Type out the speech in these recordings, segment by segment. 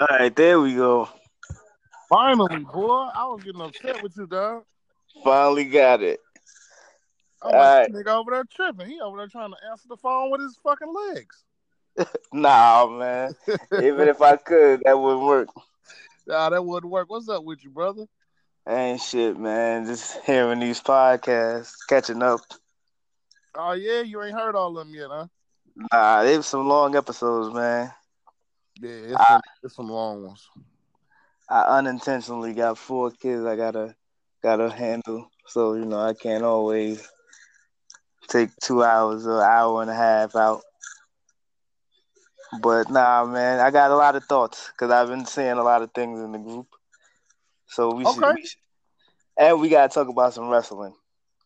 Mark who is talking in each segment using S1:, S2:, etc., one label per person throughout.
S1: All right, there we go.
S2: Finally, boy. I was getting upset with you, dog.
S1: Finally got it.
S2: I'm nigga over there tripping. He over there trying to answer the phone with his fucking legs.
S1: nah, man. Even if I could, that wouldn't work.
S2: Nah, that wouldn't work. What's up with you, brother?
S1: Ain't shit, man. Just hearing these podcasts, catching up.
S2: Oh yeah, you ain't heard all of them yet, huh?
S1: Nah, they were some long episodes, man.
S2: Yeah, it's, I, some, it's some long ones.
S1: I unintentionally got four kids I gotta gotta handle, so you know I can't always take two hours or hour and a half out. But nah, man, I got a lot of thoughts because I've been seeing a lot of things in the group. So we, okay. should, we should, and we gotta talk about some wrestling.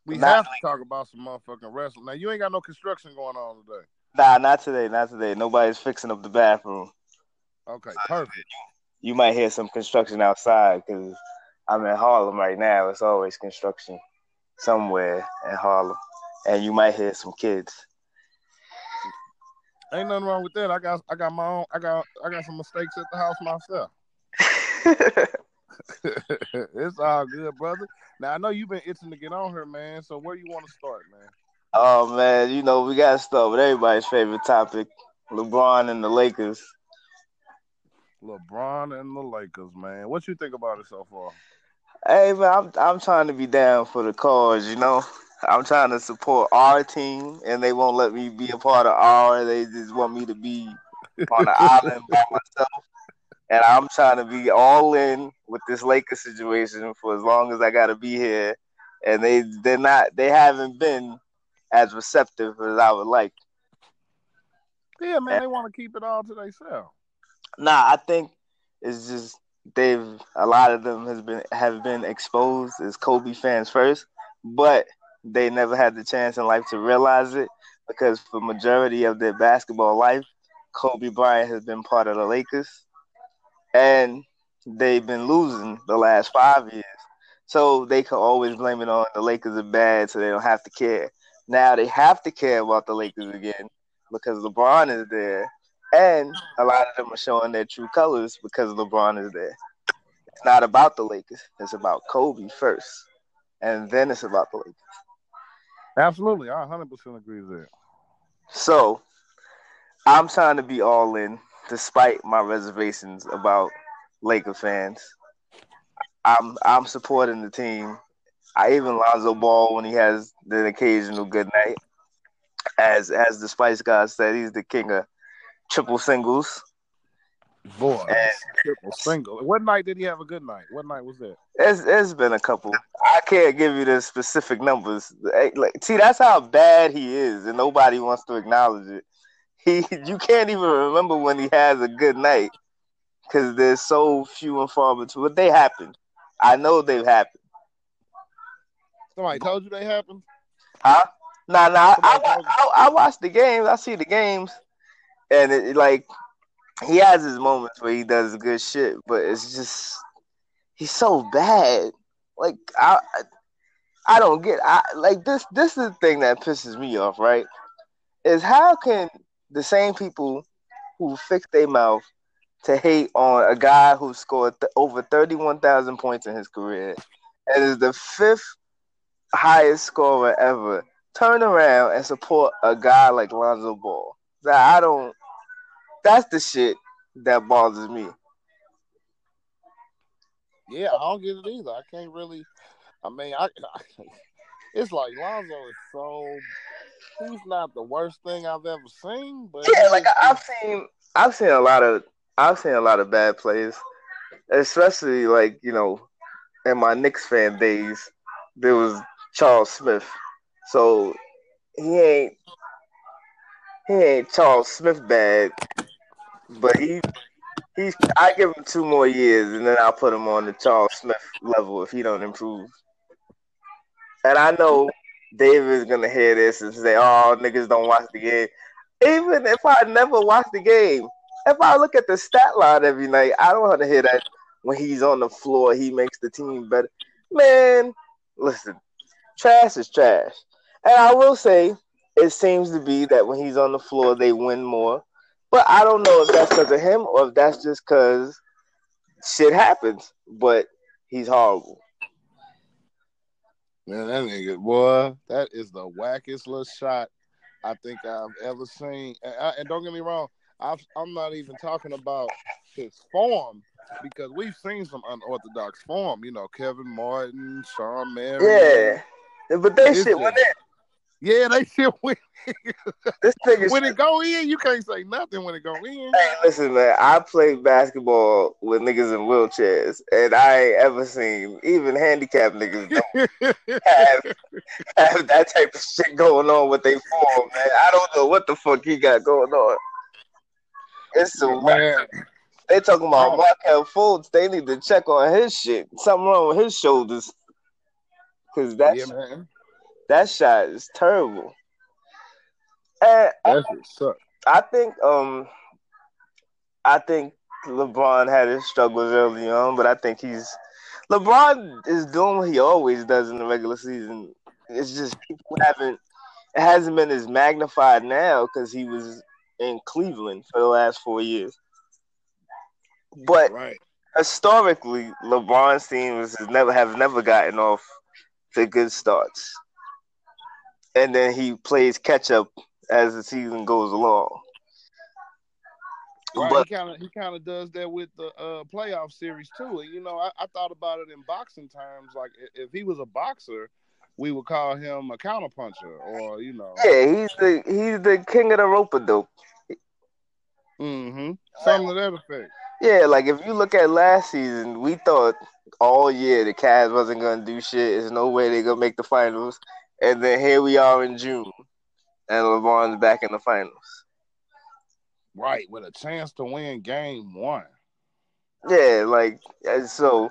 S2: We not have to talk about some motherfucking wrestling. Now you ain't got no construction going on today.
S1: Nah, not today, not today. Nobody's fixing up the bathroom.
S2: Okay, uh, perfect.
S1: You might hear some construction outside because I'm in Harlem right now. It's always construction somewhere in Harlem, and you might hear some kids.
S2: Ain't nothing wrong with that. I got I got my own. I got I got some mistakes at the house myself. it's all good, brother. Now I know you've been itching to get on here, man. So where you want to start, man?
S1: Oh man, you know we gotta start with everybody's favorite topic: LeBron and the Lakers.
S2: LeBron and the Lakers, man. What you think about it so far?
S1: Hey man, I'm I'm trying to be down for the cause, you know. I'm trying to support our team, and they won't let me be a part of our. They just want me to be on the island by myself and I'm trying to be all in with this Lakers situation for as long as I got to be here. And they they're not they haven't been as receptive as I would like.
S2: Yeah, man, and, they want to keep it all to themselves.
S1: Nah, I think it's just they've a lot of them has been have been exposed as Kobe fans first, but they never had the chance in life to realize it because for majority of their basketball life, Kobe Bryant has been part of the Lakers and they've been losing the last five years. So they can always blame it on the Lakers are bad, so they don't have to care. Now they have to care about the Lakers again because LeBron is there, and a lot of them are showing their true colors because LeBron is there. It's not about the Lakers; it's about Kobe first, and then it's about the Lakers.
S2: Absolutely, I 100% agree with that.
S1: So I'm trying to be all in despite my reservations about Laker fans. I'm I'm supporting the team. I even Lonzo Ball when he has the occasional good night. As as the Spice God said, he's the king of triple singles.
S2: Boy, and, triple single. What night did he have a good night? What night was that?
S1: It's it's been a couple. I can't give you the specific numbers. Like, see, that's how bad he is, and nobody wants to acknowledge it he you can't even remember when he has a good night because there's so few and far between. But they happen. I know they've happened.
S2: Somebody told you they happened?
S1: Huh? Nah, nah. I, I, I, I, watch the games. I see the games, and it, like he has his moments where he does good shit, but it's just he's so bad. Like I, I don't get. I like this. This is the thing that pisses me off. Right? Is how can the same people who fix their mouth to hate on a guy who scored th- over 31,000 points in his career and is the fifth highest scorer ever turn around and support a guy like Lonzo Ball. That I don't that's the shit that bothers me.
S2: Yeah, I don't get it either. I can't really I mean I, I it's like Lonzo is so he's not the worst thing I've ever seen. But
S1: yeah, like I've seen, I've seen a lot of, I've seen a lot of bad plays, especially like you know, in my Knicks fan days, there was Charles Smith, so he ain't, he ain't Charles Smith bad, but he. He's. I give him two more years, and then I'll put him on the Charles Smith level if he don't improve. And I know David's gonna hear this and say, "Oh, niggas don't watch the game." Even if I never watch the game, if I look at the stat line every night, I don't want to hear that when he's on the floor, he makes the team better. Man, listen, trash is trash. And I will say, it seems to be that when he's on the floor, they win more. But I don't know if that's because of him or if that's just because shit happens, but he's horrible.
S2: Man, that nigga, boy, that is the wackest little shot I think I've ever seen. And, I, and don't get me wrong, i am not even talking about his form because we've seen some unorthodox form. You know, Kevin Martin, Shawn
S1: Marion. Yeah, but they shit went in.
S2: Yeah, they shit went.
S1: this nigga
S2: when it go in, you can't say nothing when it go in.
S1: Hey, listen, man. I played basketball with niggas in wheelchairs, and I ain't ever seen even handicapped niggas don't have, have that type of shit going on with their form, man. I don't know what the fuck he got going on. It's a man. They talking about oh. Markelle Fultz. They need to check on his shit. Something wrong with his shoulders. Cause that yeah, that shot is terrible. And
S2: I,
S1: I think um I think LeBron had his struggles early on, but I think he's LeBron is doing what he always does in the regular season. It's just people haven't it hasn't been as magnified now because he was in Cleveland for the last four years. But right. historically, LeBron's teams has never have never gotten off to good starts, and then he plays catch up as the season goes along.
S2: Right, but, he kind of he kind of does that with the uh, playoff series too. And you know, I, I, thought about it in boxing terms. Like if he was a boxer, we would call him a counterpuncher, or you know.
S1: Yeah, he's the he's the king of the rope dope.
S2: Mm-hmm. Something to that effect.
S1: Yeah, like if you look at last season, we thought all year the Cavs wasn't gonna do shit. There's no way they're gonna make the finals. And then here we are in June, and LeBron's back in the finals.
S2: Right, with a chance to win game one.
S1: Yeah, like and so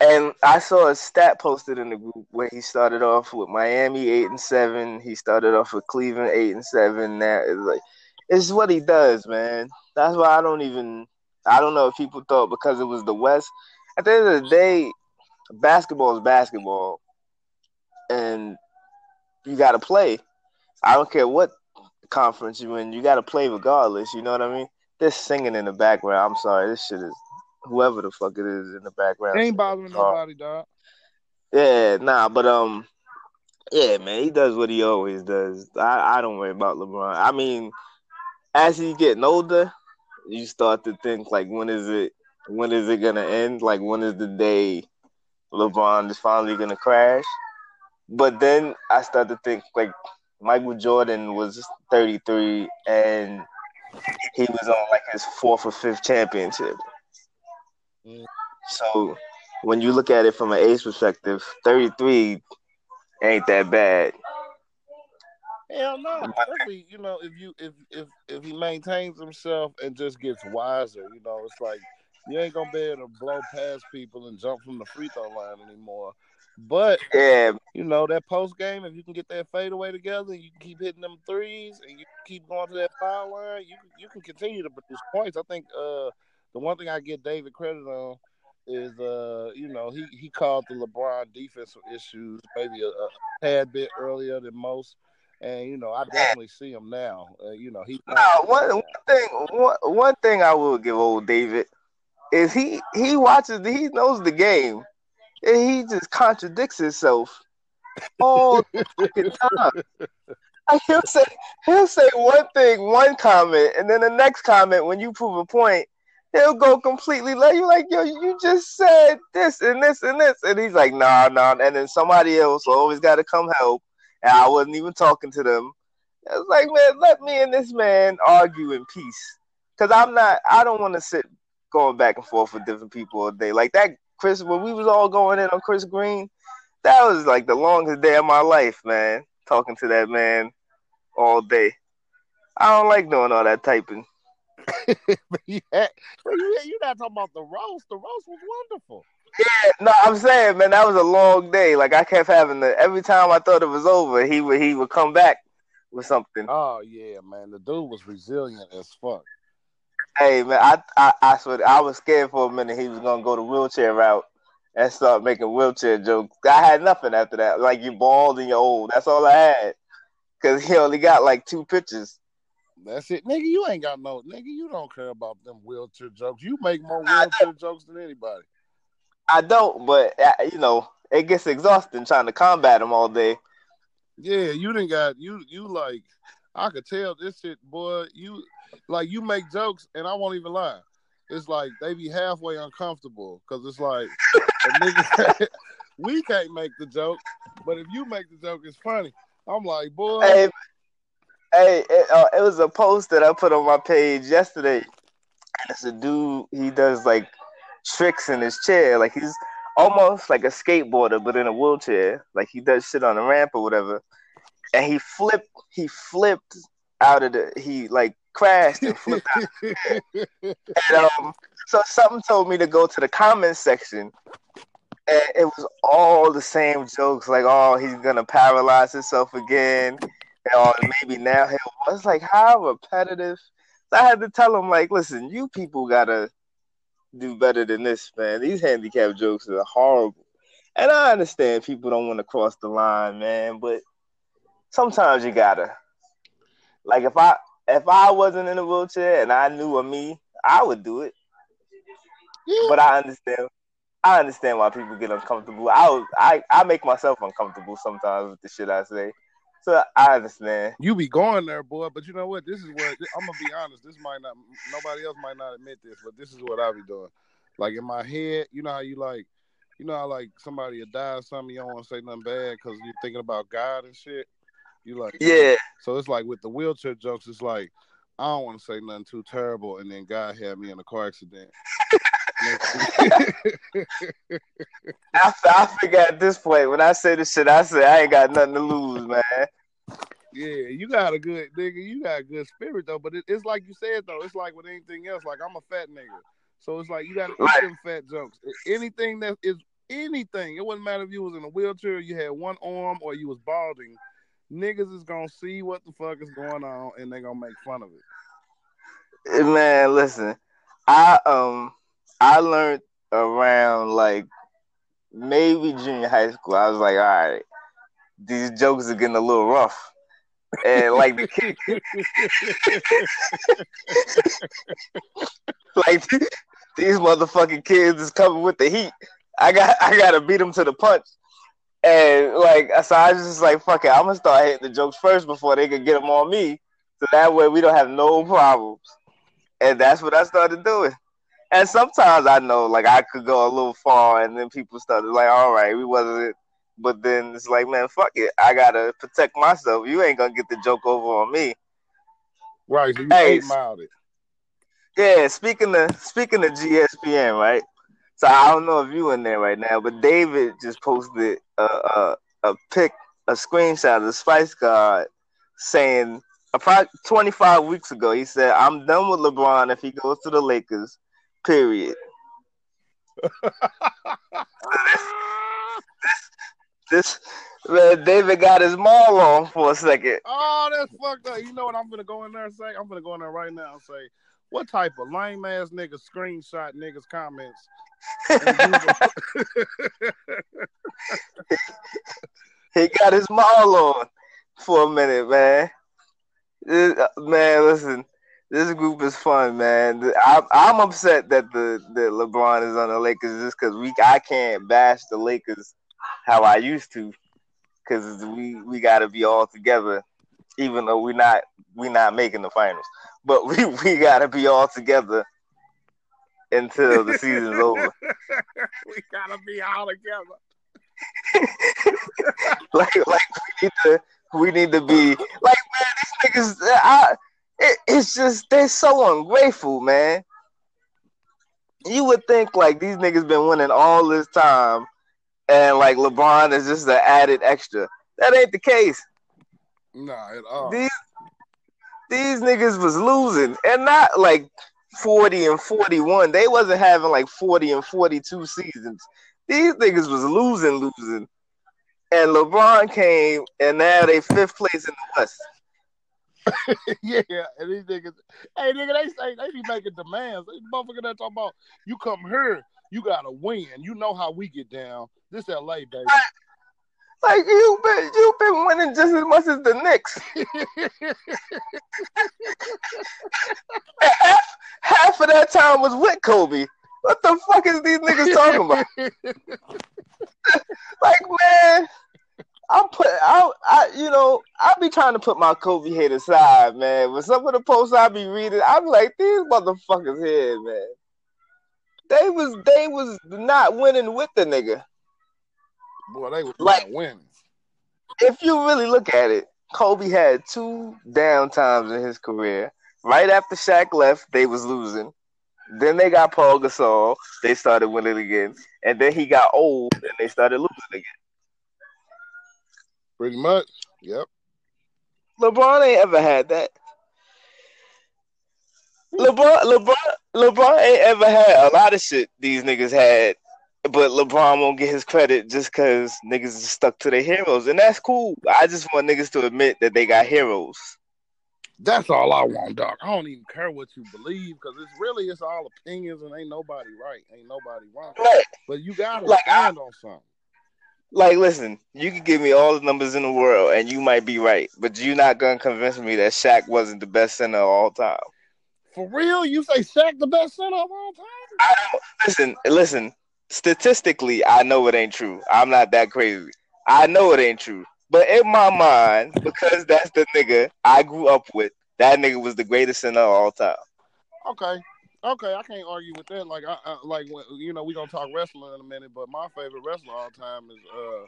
S1: and I saw a stat posted in the group where he started off with Miami eight and seven. He started off with Cleveland eight and seven. Now it's like it's what he does, man. That's why I don't even I don't know if people thought because it was the West. At the end of the day, basketball is basketball, and you got to play. I don't care what conference you in, you got to play regardless. You know what I mean? This singing in the background. I'm sorry, this shit is whoever the fuck it is in the background.
S2: ain't bothering nobody, dog.
S1: Yeah, nah, but um, yeah, man, he does what he always does. I I don't worry about LeBron. I mean, as he's getting older, you start to think like, when is it? When is it gonna end? Like, when is the day LeBron is finally gonna crash? But then I start to think like Michael Jordan was 33 and he was on like his fourth or fifth championship. So when you look at it from an age perspective, 33 ain't that bad.
S2: Hell no. Especially, you know, if you if if if he maintains himself and just gets wiser, you know, it's like you ain't gonna be able to blow past people and jump from the free throw line anymore. But
S1: yeah,
S2: you know that post game, if you can get that fadeaway together, you can keep hitting them threes, and you keep going to that foul line. You you can continue to produce points. I think uh, the one thing I get David credit on is uh you know he he called the LeBron defensive issues maybe a, a tad bit earlier than most and you know I definitely see him now. Uh, you know he.
S1: No, one, one thing, one, one thing I will give old David is he he watches, he knows the game, and he just contradicts himself all the fucking time. Like he'll say he'll say one thing, one comment, and then the next comment when you prove a point, he'll go completely like you like yo, you just said this and this and this, and he's like, nah, nah, and then somebody else always got to come help and I wasn't even talking to them. I was like, man, let me and this man argue in peace, because I'm not. I don't want to sit going back and forth with different people all day like that. Chris, when we was all going in on Chris Green, that was like the longest day of my life, man. Talking to that man all day. I don't like doing all that typing.
S2: yeah, you're not talking about the roast. The roast was wonderful.
S1: Yeah, no, I'm saying, man, that was a long day. Like I kept having the every time I thought it was over, he would he would come back with something.
S2: Oh yeah, man, the dude was resilient as fuck.
S1: Hey man, I I I swear I was scared for a minute he was gonna go the wheelchair route and start making wheelchair jokes. I had nothing after that. Like you bald and you're old. That's all I had. Cause he only got like two pitches.
S2: That's it, nigga. You ain't got no nigga. You don't care about them wheelchair jokes. You make more wheelchair jokes than anybody.
S1: I don't, but uh, you know, it gets exhausting trying to combat them all day.
S2: Yeah, you didn't got you. You like, I could tell this shit, boy. You like you make jokes, and I won't even lie. It's like they be halfway uncomfortable because it's like nigga, we can't make the joke, but if you make the joke, it's funny. I'm like, boy.
S1: Hey, hey it, uh, it was a post that I put on my page yesterday. It's a dude. He does like tricks in his chair. Like he's almost like a skateboarder, but in a wheelchair. Like he does shit on a ramp or whatever. And he flipped. He flipped out of the. He like crashed and flipped out. and um, so something told me to go to the comments section. And it was all the same jokes, like, oh, he's gonna paralyze himself again, or maybe now he'll. Was like, how repetitive. So I had to tell him, like, listen, you people gotta do better than this, man. These handicap jokes are horrible. And I understand people don't want to cross the line, man, but sometimes you gotta. Like if I if I wasn't in a wheelchair and I knew of me, I would do it. But I understand I understand why people get uncomfortable. I was, I I make myself uncomfortable sometimes with the shit I say. So I understand.
S2: You be going there, boy. But you know what? This is what I'm gonna be honest. This might not. Nobody else might not admit this, but this is what I be doing. Like in my head, you know how you like, you know how like somebody will die or something. You don't want to say nothing bad because you're thinking about God and shit. You like,
S1: yeah.
S2: So it's like with the wheelchair jokes. It's like I don't want to say nothing too terrible, and then God had me in a car accident.
S1: I, I at this point, when I say this shit, I say I ain't got nothing to lose, man.
S2: Yeah, you got a good nigga. You got a good spirit though. But it, it's like you said though. It's like with anything else. Like I'm a fat nigga, so it's like you got to eat them fat jokes. Anything that is anything. It wouldn't matter if you was in a wheelchair, you had one arm, or you was balding. Niggas is gonna see what the fuck is going on, and they gonna make fun of it.
S1: Man, listen, I um I learned around like maybe junior high school. I was like, all right, these jokes are getting a little rough. And like the kid, like these motherfucking kids is coming with the heat. I got I gotta beat them to the punch. And like so I was just like, fuck it, I'm gonna start hitting the jokes first before they can get them on me. So that way we don't have no problems. And that's what I started doing. And sometimes I know like I could go a little far, and then people started like, all right, we wasn't. But then it's like, man, fuck it. I gotta protect myself. You ain't gonna get the joke over on me.
S2: Right. So you hey, mild it.
S1: Yeah. Speaking of speaking of GSPN, right? So I don't know if you in there right now, but David just posted a a, a pic, a screenshot of the Spice Card saying about 25 weeks ago, he said, I'm done with LeBron if he goes to the Lakers. Period. this, man, David got his maul on for a second.
S2: Oh, that's fucked up. You know what I'm gonna go in there and say? I'm gonna go in there right now and say, what type of lame ass nigga screenshot niggas comments?
S1: he got his maul on for a minute, man. Uh, man, listen, this group is fun, man. I, I'm upset that the that LeBron is on the Lakers just because we I can't bash the Lakers how I used to, because we we got to be all together, even though we're not we not making the finals, but we we got to be all together until the season's over.
S2: we gotta be all together.
S1: like like we need to we need to be like man these niggas I it, it's just they're so ungrateful, man. You would think like these niggas been winning all this time, and like LeBron is just an added extra. That ain't the case.
S2: Nah, at all.
S1: These these niggas was losing, and not like forty and forty one. They wasn't having like forty and forty two seasons. These niggas was losing, losing, and LeBron came, and now they fifth place in the West.
S2: yeah, and these niggas, hey nigga, they say they be making demands. These motherfucker that talking about you come here, you gotta win. You know how we get down. This LA, baby.
S1: Like you been you've been winning just as much as the Knicks. Half, half of that time was with Kobe. What the fuck is these niggas talking about? like, man, I'm put I, I you know, I be trying to put my Kobe hate aside, man. But some of the posts I be reading, I be like, these motherfuckers here, man. They was they was not winning with the nigga.
S2: Boy, they
S1: Like-
S2: like winning.
S1: If you really look at it, Kobe had two down times in his career. Right after Shaq left, they was losing. Then they got Paul Gasol. They started winning again. And then he got old and they started losing again.
S2: Pretty much. Yep.
S1: LeBron ain't ever had that. LeBron, LeBron, LeBron ain't ever had a lot of shit these niggas had, but LeBron won't get his credit just because niggas is stuck to their heroes, and that's cool. I just want niggas to admit that they got heroes.
S2: That's all I want, Doc. I don't even care what you believe because it's really it's all opinions and ain't nobody right, ain't nobody wrong.
S1: Right.
S2: But you gotta
S1: Like, I-
S2: stand on something.
S1: Like, listen, you can give me all the numbers in the world, and you might be right, but you're not gonna convince me that Shaq wasn't the best center of all time.
S2: For real, you say Shaq the best center of all time?
S1: I don't, listen, listen. Statistically, I know it ain't true. I'm not that crazy. I know it ain't true. But in my mind, because that's the nigga I grew up with, that nigga was the greatest center of all time.
S2: Okay. Okay, I can't argue with that. Like, I, I like you know we gonna talk wrestling in a minute, but my favorite wrestler all time is uh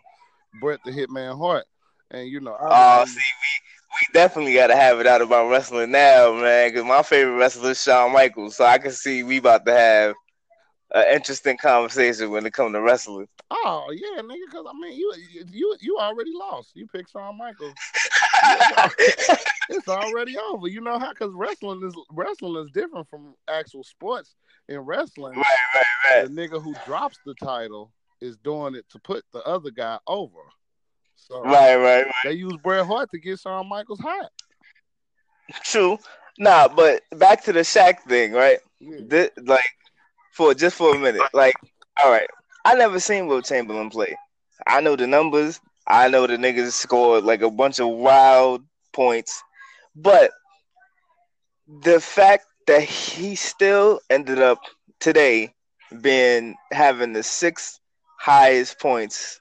S2: Bret the Hitman Hart, and you know,
S1: Oh, see, we, we definitely got to have it out about wrestling now, man. Because my favorite wrestler is Shawn Michaels, so I can see we about to have an interesting conversation when it comes to wrestling.
S2: oh yeah, nigga, because I mean, you you you already lost. You picked Shawn Michaels. It's already over. You know how? Because wrestling is wrestling is different from actual sports. In wrestling,
S1: right, right, right.
S2: the nigga who drops the title is doing it to put the other guy over. So
S1: Right, right, right.
S2: they use Bret Hart to get Shawn Michaels hot.
S1: True. Nah, but back to the Shaq thing, right?
S2: Yeah.
S1: Thi- like, for just for a minute, like, all right, I never seen Wilt Chamberlain play. I know the numbers. I know the niggas scored like a bunch of wild points, but the fact that he still ended up today being having the sixth highest points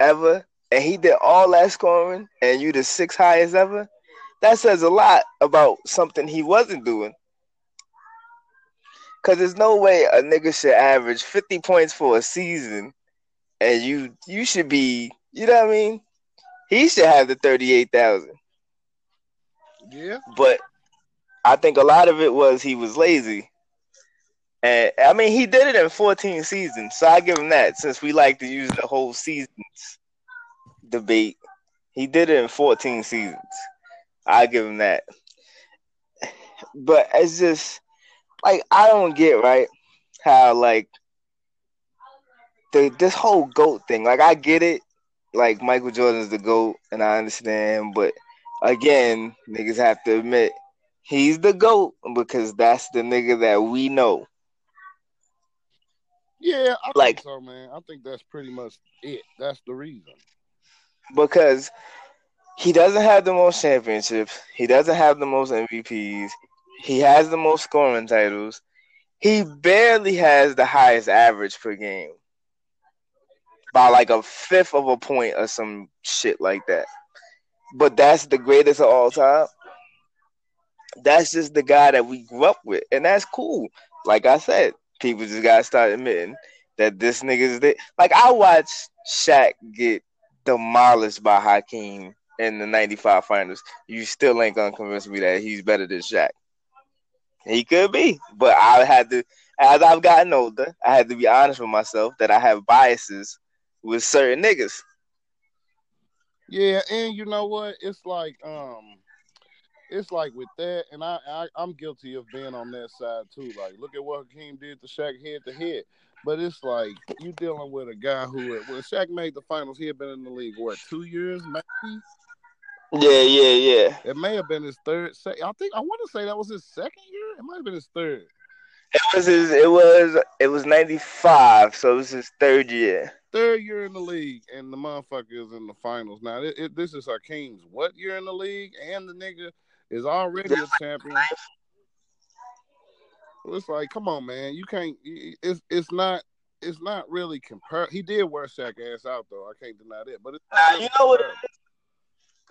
S1: ever, and he did all that scoring, and you the sixth highest ever. That says a lot about something he wasn't doing. Cause there's no way a nigga should average 50 points for a season and you you should be, you know what I mean? He should have the 38,000.
S2: Yeah.
S1: But I think a lot of it was he was lazy. And I mean, he did it in 14 seasons, so I give him that. Since we like to use the whole seasons debate, he did it in 14 seasons. I give him that. But it's just like I don't get right how like the this whole goat thing. Like I get it, like Michael Jordan's the goat, and I understand, but again, niggas have to admit he's the GOAT because that's the nigga that we know.
S2: Yeah, I
S1: Like-
S2: think so, man. I think that's pretty much it. That's the reason.
S1: Because he doesn't have the most championships, he doesn't have the most MVPs, he has the most scoring titles, he barely has the highest average per game. By like a fifth of a point or some shit like that. But that's the greatest of all time. That's just the guy that we grew up with. And that's cool. Like I said, people just gotta start admitting that this nigga is the like I watched Shaq get demolished by Hakeem in the '95 finals. You still ain't gonna convince me that he's better than Shaq. He could be, but I had to, as I've gotten older, I had to be honest with myself that I have biases with certain niggas.
S2: Yeah, and you know what? It's like um it's like with that, and I, I I'm guilty of being on that side too. Like, look at what Hakeem did to Shaq head to head. But it's like you dealing with a guy who, when Shaq made the finals, he had been in the league what two years, maybe.
S1: Yeah, yeah, yeah.
S2: It may have been his third. Se- I think I want to say that was his second year. It might have been his third.
S1: It was his. It was. It was '95, so it was his third year.
S2: Third year in the league, and the motherfucker is in the finals. Now, it, it, this is Hakeem's what year in the league, and the nigga is already a champion. It's like, come on, man, you can't. It's it's not it's not really compare. He did wear Shaq ass out though. I can't deny that. But it's
S1: uh, you know what it.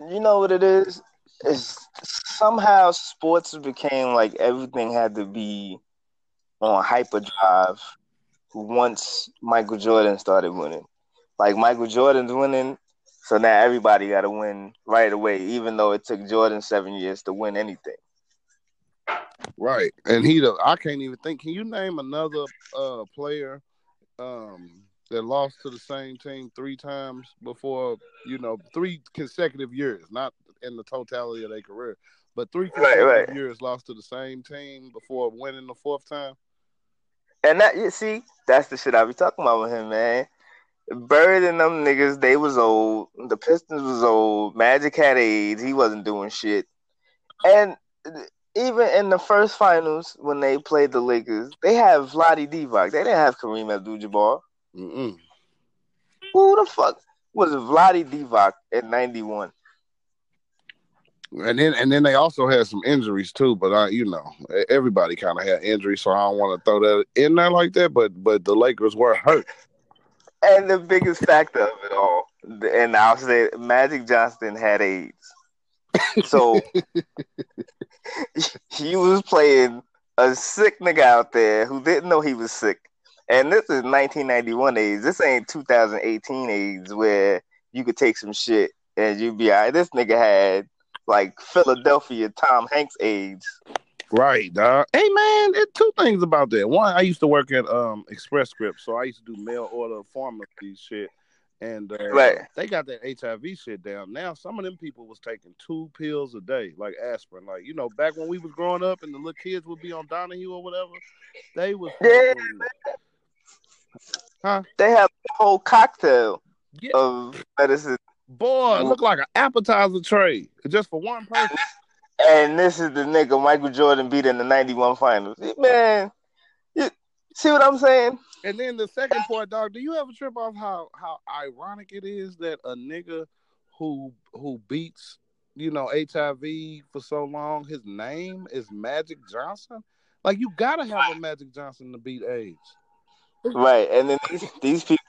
S1: You know what it is. Is somehow sports became like everything had to be on hyperdrive once Michael Jordan started winning. Like Michael Jordan's winning, so now everybody got to win right away, even though it took Jordan seven years to win anything.
S2: Right, and he, I can't even think. Can you name another uh, player um, that lost to the same team three times before? You know, three consecutive years, not in the totality of their career, but three consecutive right, right. years lost to the same team before winning the fourth time.
S1: And that you see, that's the shit I be talking about with him, man. Bird and them niggas, they was old. The Pistons was old. Magic had AIDS. He wasn't doing shit. And even in the first finals when they played the Lakers, they have Vlade Divac. They didn't have Kareem Abdul-Jabbar. Mm-mm. Who the fuck was Vlade Divac at '91?
S2: And then and then they also had some injuries too, but I you know everybody kind of had injuries, so I don't want to throw that in there like that. But but the Lakers were hurt.
S1: And the biggest factor of it all, and I'll say Magic Johnson had AIDS, so he was playing a sick nigga out there who didn't know he was sick. And this is 1991 AIDS. This ain't 2018 AIDS where you could take some shit and you'd be all right. This nigga had like Philadelphia Tom Hanks AIDS.
S2: Right, dog. Hey man, there's two things about that. One, I used to work at um Express Scripts, so I used to do mail order pharmacy shit. And uh, right. they got that HIV shit down. Now some of them people was taking two pills a day, like aspirin. Like, you know, back when we was growing up and the little kids would be on Donahue or whatever, they was
S1: yeah. Huh? They have a whole cocktail yeah. of medicine
S2: Boy, it looked like an appetizer tray just for one person.
S1: And this is the nigga Michael Jordan beat in the '91 finals. Man, you see what I'm saying?
S2: And then the second part, dog. Do you ever trip off how how ironic it is that a nigga who who beats you know HIV for so long, his name is Magic Johnson. Like you gotta have a Magic Johnson to beat AIDS.
S1: Right, and then these, these people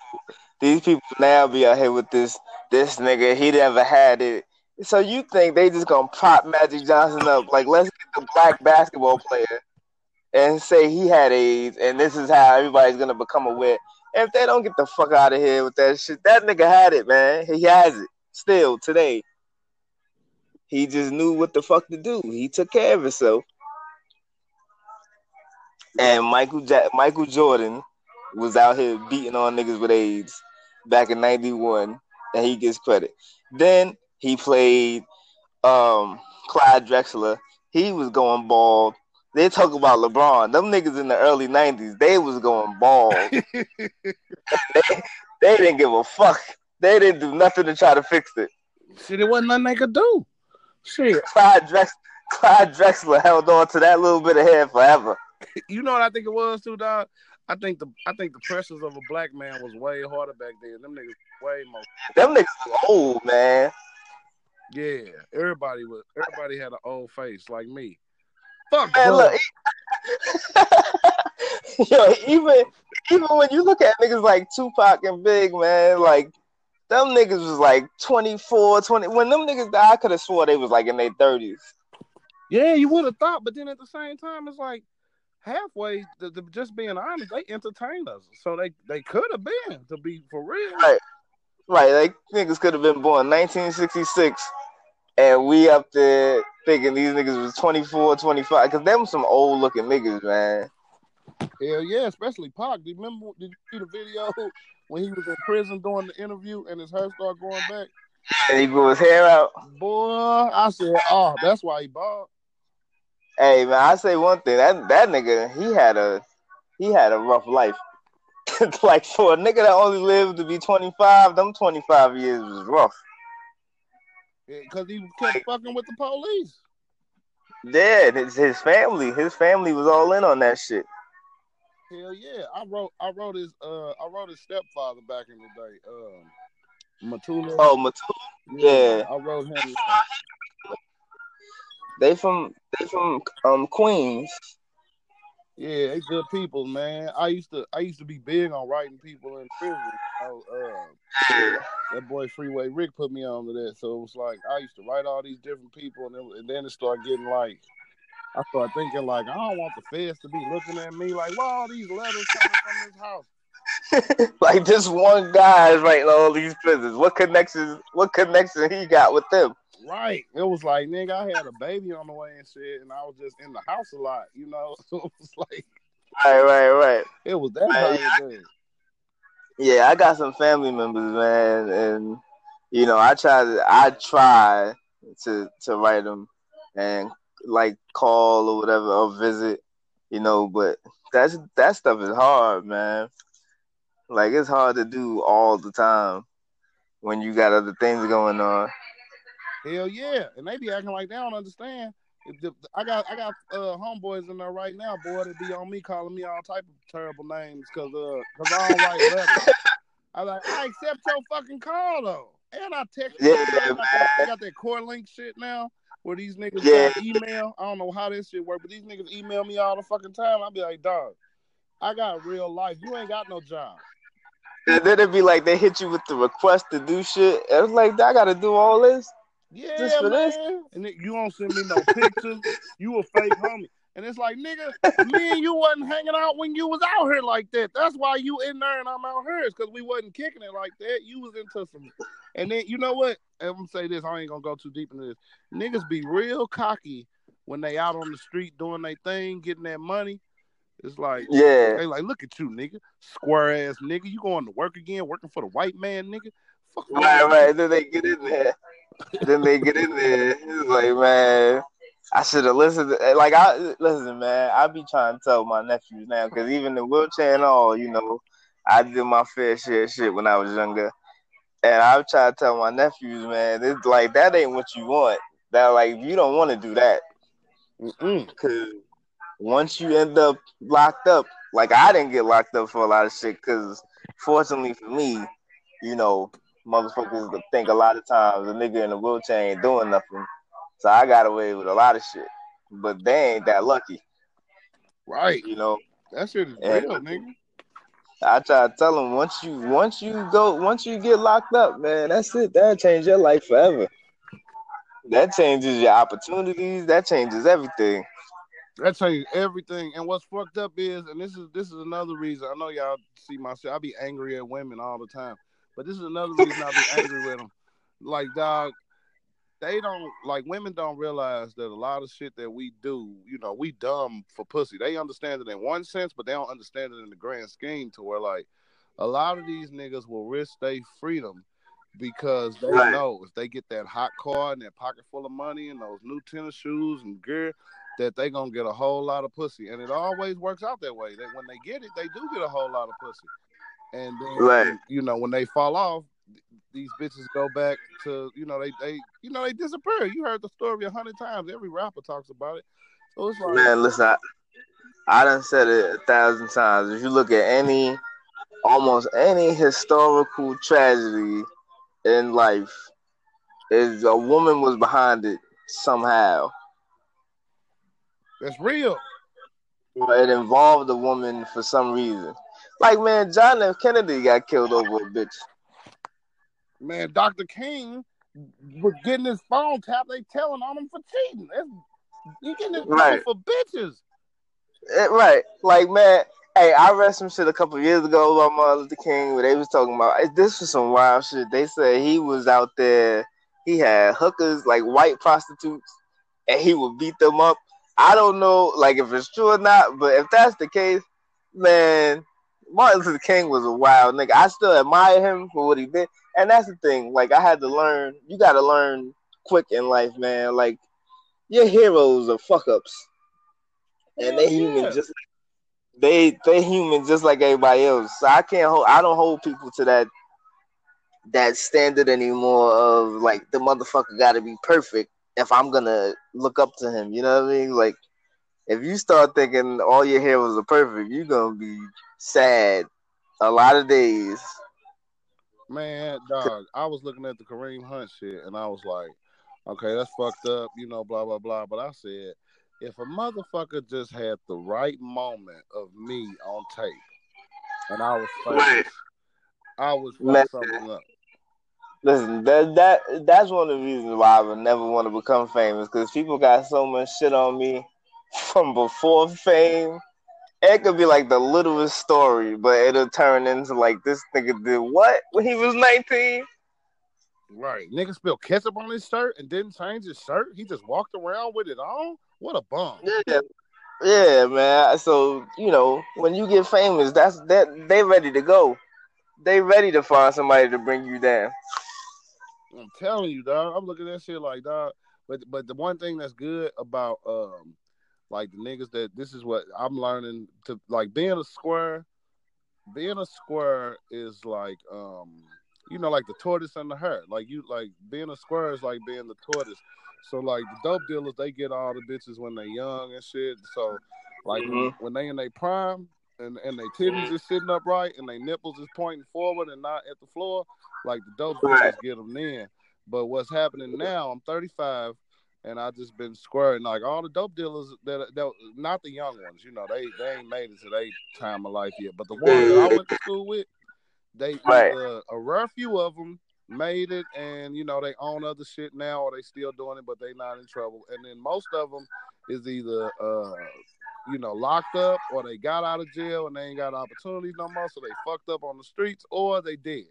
S1: these people now be out here with this this nigga. He never had it. So you think they just gonna prop Magic Johnson up? Like let's get the black basketball player and say he had AIDS, and this is how everybody's gonna become aware. And if they don't get the fuck out of here with that shit, that nigga had it, man. He has it still today. He just knew what the fuck to do. He took care of himself. And Michael ja- Michael Jordan was out here beating on niggas with AIDS back in '91, and he gets credit. Then he played um, Clyde Drexler. He was going bald. They talk about LeBron. Them niggas in the early '90s, they was going bald. they, they didn't give a fuck. They didn't do nothing to try to fix it.
S2: Shit, it wasn't nothing they could do. Shit.
S1: Clyde, Drex- Clyde Drexler held on to that little bit of hair forever.
S2: You know what I think it was too, dog? I think the I think the pressures of a black man was way harder back then. Them niggas way more.
S1: Them niggas old, man.
S2: Yeah, everybody was. Everybody had an old face like me. Fuck, man, look,
S1: yo, even even when you look at niggas like Tupac and Big, man, like them niggas was like 24, 20. When them niggas died, I could have swore they was like in their thirties.
S2: Yeah, you would have thought, but then at the same time, it's like halfway to, to, just being honest, they entertained us. So they they could have been to be for real.
S1: Right. Right. Like niggas could have been born 1966 and we up there thinking these niggas was 24, 25 cuz them some old looking niggas, man.
S2: Hell yeah, especially Pac. Do you remember did you see the video when he was in prison doing the interview and his hair started growing back?
S1: And he grew his hair out.
S2: Boy, I said, oh, that's why he bald.
S1: Hey man, I say one thing. That that nigga, he had a he had a rough life. like for a nigga that only lived to be twenty five, them twenty five years was rough.
S2: Because yeah, he kept fucking with the police.
S1: Yeah, his, his family, his family was all in on that shit.
S2: Hell yeah, I wrote I wrote his uh I wrote his stepfather back in the day. Um, Matula.
S1: Oh, Matula. Yeah.
S2: I wrote him.
S1: They from they from um Queens.
S2: Yeah, they good people, man. I used to I used to be big on writing people in prison. Uh, that boy Freeway Rick put me on to that, so it was like I used to write all these different people, and, it, and then it started getting like I started thinking like I don't want the feds to be looking at me like, why all these letters coming from this house?
S1: like this one guy is writing all these prisons. What connections? What connection he got with them?
S2: Right. It was like, nigga, I had a baby on the way and shit, and I was just in the house a lot, you know. So it was like,
S1: right, right, right.
S2: It was that right,
S1: Yeah, I got some family members, man, and you know, I try to, I try to to write them and like call or whatever or visit, you know, but that's that stuff is hard, man. Like it's hard to do all the time when you got other things going on.
S2: Hell yeah, and they be acting like they don't understand. I got I got uh, homeboys in there right now, boy. They be on me calling me all type of terrible names because uh because I don't write letters. I like I accept your fucking call though, and I text. Yeah, I got, that, I got that CorrLink shit now where these niggas yeah. email. I don't know how this shit work, but these niggas email me all the fucking time. I'll be like, dog, I got real life. You ain't got no job.
S1: And then it'd be like they hit you with the request to do shit. And it's like I gotta do all this.
S2: Yeah, Just for man. This? And you don't send me no pictures. you a fake homie. And it's like, nigga, me and you wasn't hanging out when you was out here like that. That's why you in there and I'm out here. It's because we wasn't kicking it like that. You was into some. And then you know what? I'm gonna say this. I ain't gonna go too deep into this. Niggas be real cocky when they out on the street doing their thing, getting that money. It's like,
S1: yeah,
S2: they like, look at you, nigga, square ass nigga. You going to work again, working for the white man, nigga.
S1: Fuck right, right. Then they get in there then they get in there. It's like, man, I should have listened. To, like, I listen, man. I be trying to tell my nephews now because even the wheelchair and all, you know, I did my fair share of shit when I was younger, and I try to tell my nephews, man, it's like that ain't what you want. That like you don't want to do that because once you end up locked up, like I didn't get locked up for a lot of shit because fortunately for me, you know, motherfuckers think a lot of times a nigga in a wheelchair ain't doing nothing. So I got away with a lot of shit. But they ain't that lucky.
S2: Right.
S1: You know.
S2: That shit is and real, nigga.
S1: I try to tell them once you once you go once you get locked up, man, that's it. That'll change your life forever. That changes your opportunities. That changes everything.
S2: That changes everything. And what's fucked up is, and this is this is another reason. I know y'all see myself. I be angry at women all the time. But this is another reason I be angry with them. Like, dog, they don't like women don't realize that a lot of shit that we do, you know, we dumb for pussy. They understand it in one sense, but they don't understand it in the grand scheme to where like a lot of these niggas will risk their freedom because they right. know if they get that hot car and that pocket full of money and those new tennis shoes and gear, that they gonna get a whole lot of pussy. And it always works out that way. That when they get it, they do get a whole lot of pussy. And then, right. you know, when they fall off, these bitches go back to, you know, they, they, you know, they disappear. You heard the story a hundred times. Every rapper talks about it. So it's like,
S1: man, listen, I, I done said it a thousand times. If you look at any, almost any historical tragedy in life, is a woman was behind it somehow.
S2: That's real.
S1: It involved a woman for some reason. Like man, John F. Kennedy got killed over a bitch.
S2: Man, Dr. King was getting his phone tapped. They telling on him for cheating. That's, he getting his right. for bitches.
S1: It, eh, right, like man. Hey, I read some shit a couple years ago about Martin Luther King where they was talking about eh, this was some wild shit. They said he was out there, he had hookers like white prostitutes, and he would beat them up. I don't know, like if it's true or not, but if that's the case, man, Martin Luther King was a wild nigga. I still admire him for what he did, and that's the thing. Like I had to learn. You got to learn quick in life, man. Like your heroes are fuck ups, and they human just like, they they human just like everybody else. So I can't hold. I don't hold people to that that standard anymore of like the motherfucker got to be perfect if I'm gonna look up to him. You know what I mean? Like if you start thinking all your heroes are perfect, you're gonna be sad a lot of days.
S2: Man, dog, I was looking at the Kareem Hunt shit and I was like, okay, that's fucked up, you know, blah blah blah. But I said if a motherfucker just had the right moment of me on tape, and I was famous. I was something up.
S1: Listen, that that that's one of the reasons why I would never want to become famous because people got so much shit on me from before fame. It could be like the littlest story, but it'll turn into like this nigga did what when he was nineteen.
S2: Right, nigga spilled ketchup on his shirt and didn't change his shirt. He just walked around with it on. What a bum.
S1: Yeah, yeah, man. So you know when you get famous, that's that they ready to go. They ready to find somebody to bring you down.
S2: I'm telling you, dog. I'm looking at that shit like, dog. But but the one thing that's good about um like the niggas that this is what I'm learning to like being a square. Being a square is like um you know like the tortoise and the hare. Like you like being a square is like being the tortoise. So like the dope dealers, they get all the bitches when they're young and shit. So like mm-hmm. when they in their prime, and and their titties is sitting upright and their nipples is pointing forward and not at the floor, like the dope dealers get them in. But what's happening now? I'm 35, and I just been squaring like all the dope dealers that that not the young ones. You know, they they ain't made it to their time of life yet. But the ones that I went to school with, they right. uh, a rare few of them made it, and you know they own other shit now, or they still doing it, but they not in trouble. And then most of them is either uh you know, locked up or they got out of jail and they ain't got opportunities no more, so they fucked up on the streets or they did.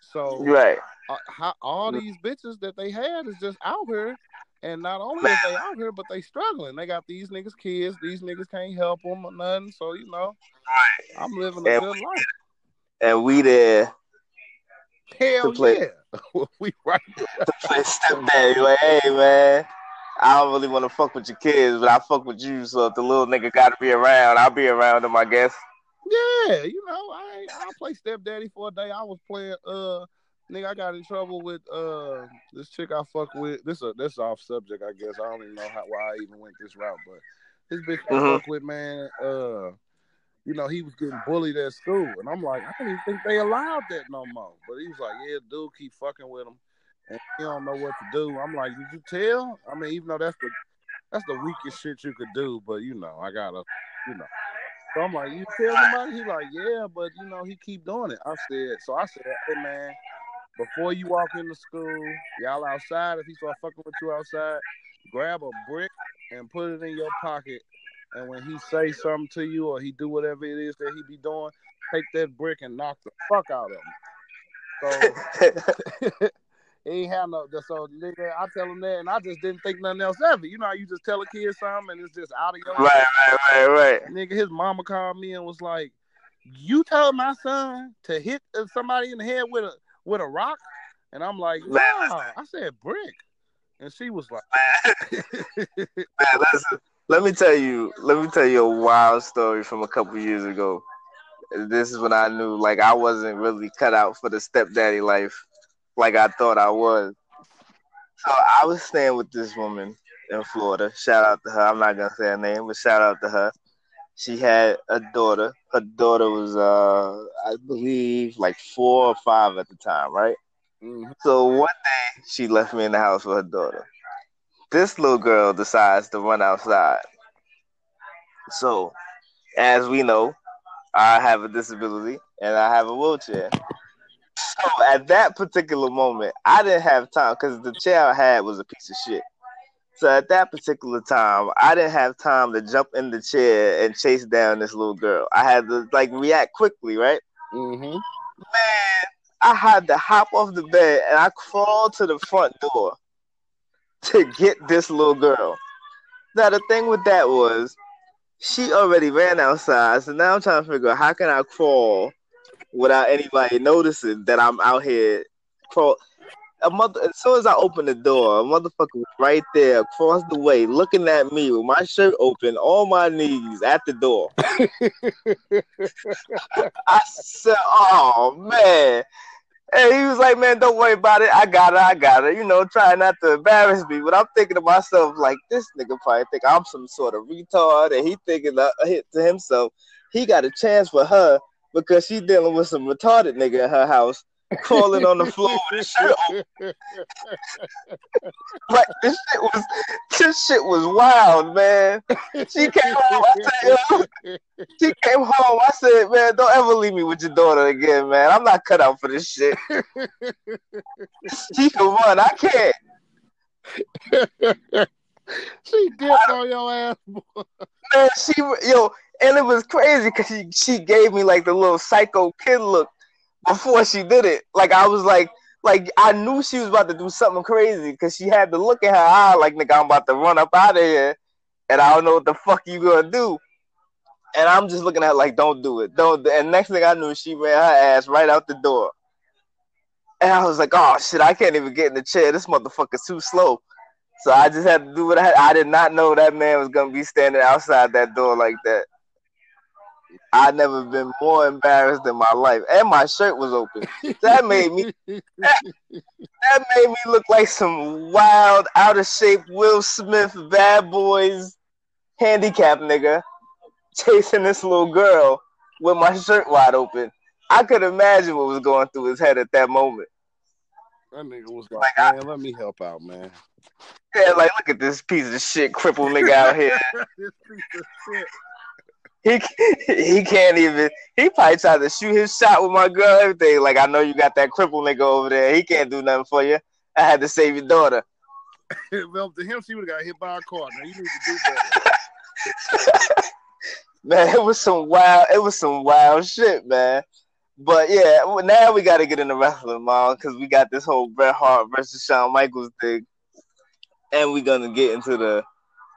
S2: So
S1: right,
S2: uh, how, all these bitches that they had is just out here, and not only are they out here, but they struggling. They got these niggas kids. These niggas can't help them or nothing. So you know. I'm living a and good we, life.
S1: And we there.
S2: Hell play, yeah, we right.
S1: To play stepdaddy, like, hey man, I don't really want to fuck with your kids, but I fuck with you. So if the little nigga got to be around, I'll be around him, I guess.
S2: Yeah, you know, I I play stepdaddy for a day. I was playing uh nigga, I got in trouble with uh this chick I fuck with. This a this off subject, I guess. I don't even know how why I even went this route, but this bitch I mm-hmm. fuck with, man, uh you know, he was getting bullied at school. And I'm like, I don't even think they allowed that no more. But he was like, Yeah, dude, keep fucking with him and he don't know what to do. I'm like, did you tell? I mean, even though that's the that's the weakest shit you could do, but you know, I gotta, you know. So I'm like, you tell somebody? He like, yeah, but you know, he keep doing it. I said, so I said, hey man, before you walk into school, y'all outside. If he start fucking with you outside, grab a brick and put it in your pocket. And when he say something to you or he do whatever it is that he be doing, take that brick and knock the fuck out of him. So He ain't have no. So nigga, I tell him that, and I just didn't think nothing else of it. You know, how you just tell a kid something, and it's just out of your
S1: right, right, right, right.
S2: Nigga, his mama called me and was like, "You told my son to hit somebody in the head with a with a rock," and I'm like, "Nah." I said brick, and she was like,
S1: "Man, listen, let me tell you, let me tell you a wild story from a couple years ago." This is when I knew, like, I wasn't really cut out for the stepdaddy life like I thought I was. So I was staying with this woman in Florida. Shout out to her. I'm not gonna say her name, but shout out to her. She had a daughter. Her daughter was, uh, I believe, like four or five at the time, right? Mm-hmm. So one day she left me in the house with her daughter. This little girl decides to run outside. So, as we know, I have a disability and I have a wheelchair. So at that particular moment, I didn't have time because the chair I had was a piece of shit. So at that particular time, I didn't have time to jump in the chair and chase down this little girl. I had to like react quickly, right?
S2: Mm-hmm.
S1: Man, I had to hop off the bed and I crawled to the front door to get this little girl. Now the thing with that was she already ran outside, so now I'm trying to figure out how can I crawl without anybody noticing that I'm out here. Crawl. A mother, as soon as I opened the door, a motherfucker was right there across the way, looking at me with my shirt open, on my knees at the door. I said, "Oh man." And he was like, man, don't worry about it. I got it. I got it. You know, trying not to embarrass me. But I'm thinking to myself, like, this nigga probably think I'm some sort of retard. And he thinking uh, to himself, he got a chance for her because she's dealing with some retarded nigga in her house crawling on the floor with shirt like this shit was this shit was wild, man. She came home. I said, she came home. I said, man, don't ever leave me with your daughter again, man. I'm not cut out for this shit. she can run. I can't.
S2: she dipped on your ass, boy.
S1: Man, she yo, and it was crazy because she she gave me like the little psycho kid look before she did it. Like I was like, like I knew she was about to do something crazy because she had the look in her eye, like nigga, I'm about to run up out of here, and I don't know what the fuck you gonna do. And I'm just looking at like, don't do it, don't. And next thing I knew, she ran her ass right out the door. And I was like, oh shit, I can't even get in the chair. This motherfucker's too slow. So I just had to do what I had. I did not know that man was gonna be standing outside that door like that. I never been more embarrassed in my life, and my shirt was open. That made me that, that made me look like some wild, out of shape Will Smith, bad boys, handicap nigga, chasing this little girl with my shirt wide open. I could imagine what was going through his head at that moment.
S2: That nigga was like, like man, I, let me help out, man.
S1: Yeah, like look at this piece of shit, crippled nigga out here. this piece of shit he he can't even. He probably tried to shoot his shot with my girl. Everything like I know you got that cripple nigga over there. He can't do nothing for you. I had to save your daughter.
S2: well, to him, she would have got hit by a car. Now you need to do that.
S1: man, it was some wild. It was some wild shit, man. But yeah, now we got to get into wrestling, mom, because we got this whole Bret Hart versus Shawn Michaels thing, and we're gonna get into the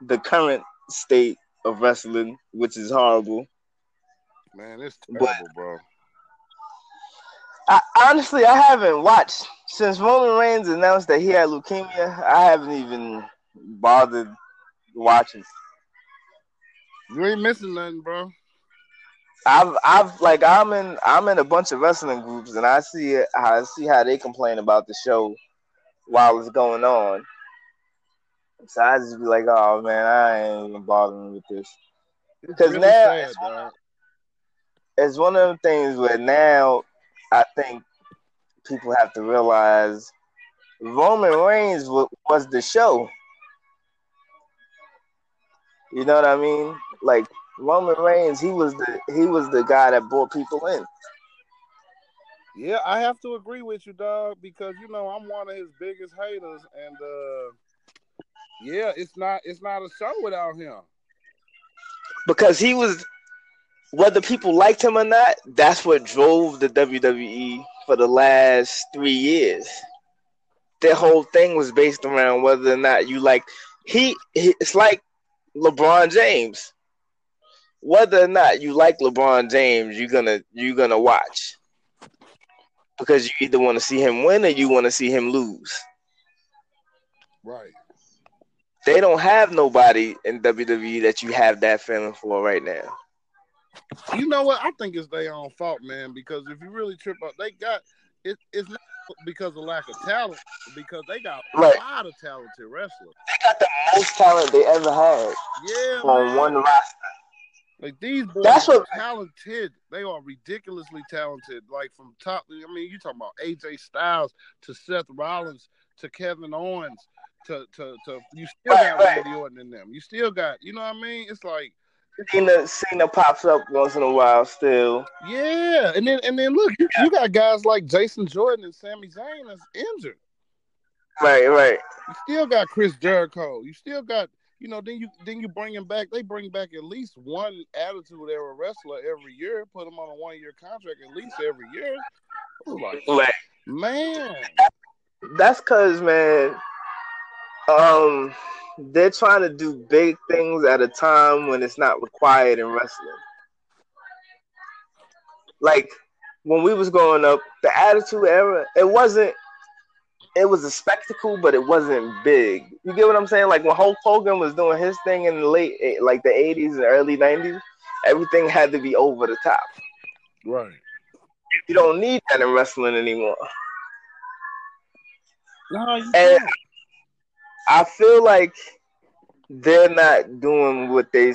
S1: the current state of wrestling, which is horrible.
S2: Man, it's terrible, but bro.
S1: I, honestly, I haven't watched since Roman Reigns announced that he had leukemia. I haven't even bothered watching.
S2: You ain't missing nothing, bro.
S1: I've I've like I'm in I'm in a bunch of wrestling groups and I see it I see how they complain about the show while it's going on. So I just be like, oh man, I ain't even bothering with this. Because really now sad, it's, one of, it's one of the things where now I think people have to realize Roman Reigns was the show. You know what I mean? Like Roman Reigns, he was the he was the guy that brought people in.
S2: Yeah, I have to agree with you, dog, because you know I'm one of his biggest haters, and uh yeah, it's not it's not a show without him.
S1: Because he was whether people liked him or not, that's what drove the WWE for the last three years. Their whole thing was based around whether or not you like he, he it's like LeBron James. Whether or not you like LeBron James, you're gonna you're gonna watch. Because you either want to see him win or you want to see him lose.
S2: Right
S1: they don't have nobody in WWE that you have that feeling for right now.
S2: You know what? I think it's their own fault, man. Because if you really trip up, they got it. It's not because of lack of talent, because they got right. a lot of talented wrestlers.
S1: They got the most talent they ever had.
S2: Yeah,
S1: on
S2: man.
S1: one roster.
S2: Like these boys That's what, talented. They are ridiculously talented. Like from top, I mean, you talking about AJ Styles to Seth Rollins to Kevin Owens to to to you still right, got right. Randy Orton in them. You still got you know what I mean? It's like
S1: Cena Cena pops up once in a while still.
S2: Yeah, and then and then look, you, you got guys like Jason Jordan and Sami Zayn that's injured.
S1: Right, right.
S2: You still got Chris Jericho. You still got you know, then you then you bring him back. They bring back at least one attitude era wrestler every year. Put them on a one year contract at least every year. Like, right. man,
S1: that's cause man, um, they're trying to do big things at a time when it's not required in wrestling. Like when we was growing up, the Attitude Era, it wasn't. It was a spectacle, but it wasn't big. You get what I'm saying? Like when Hulk Hogan was doing his thing in the late, like the 80s and early 90s, everything had to be over the top.
S2: Right.
S1: You don't need that in wrestling anymore.
S2: No, you and, don't.
S1: I feel like they're not doing what they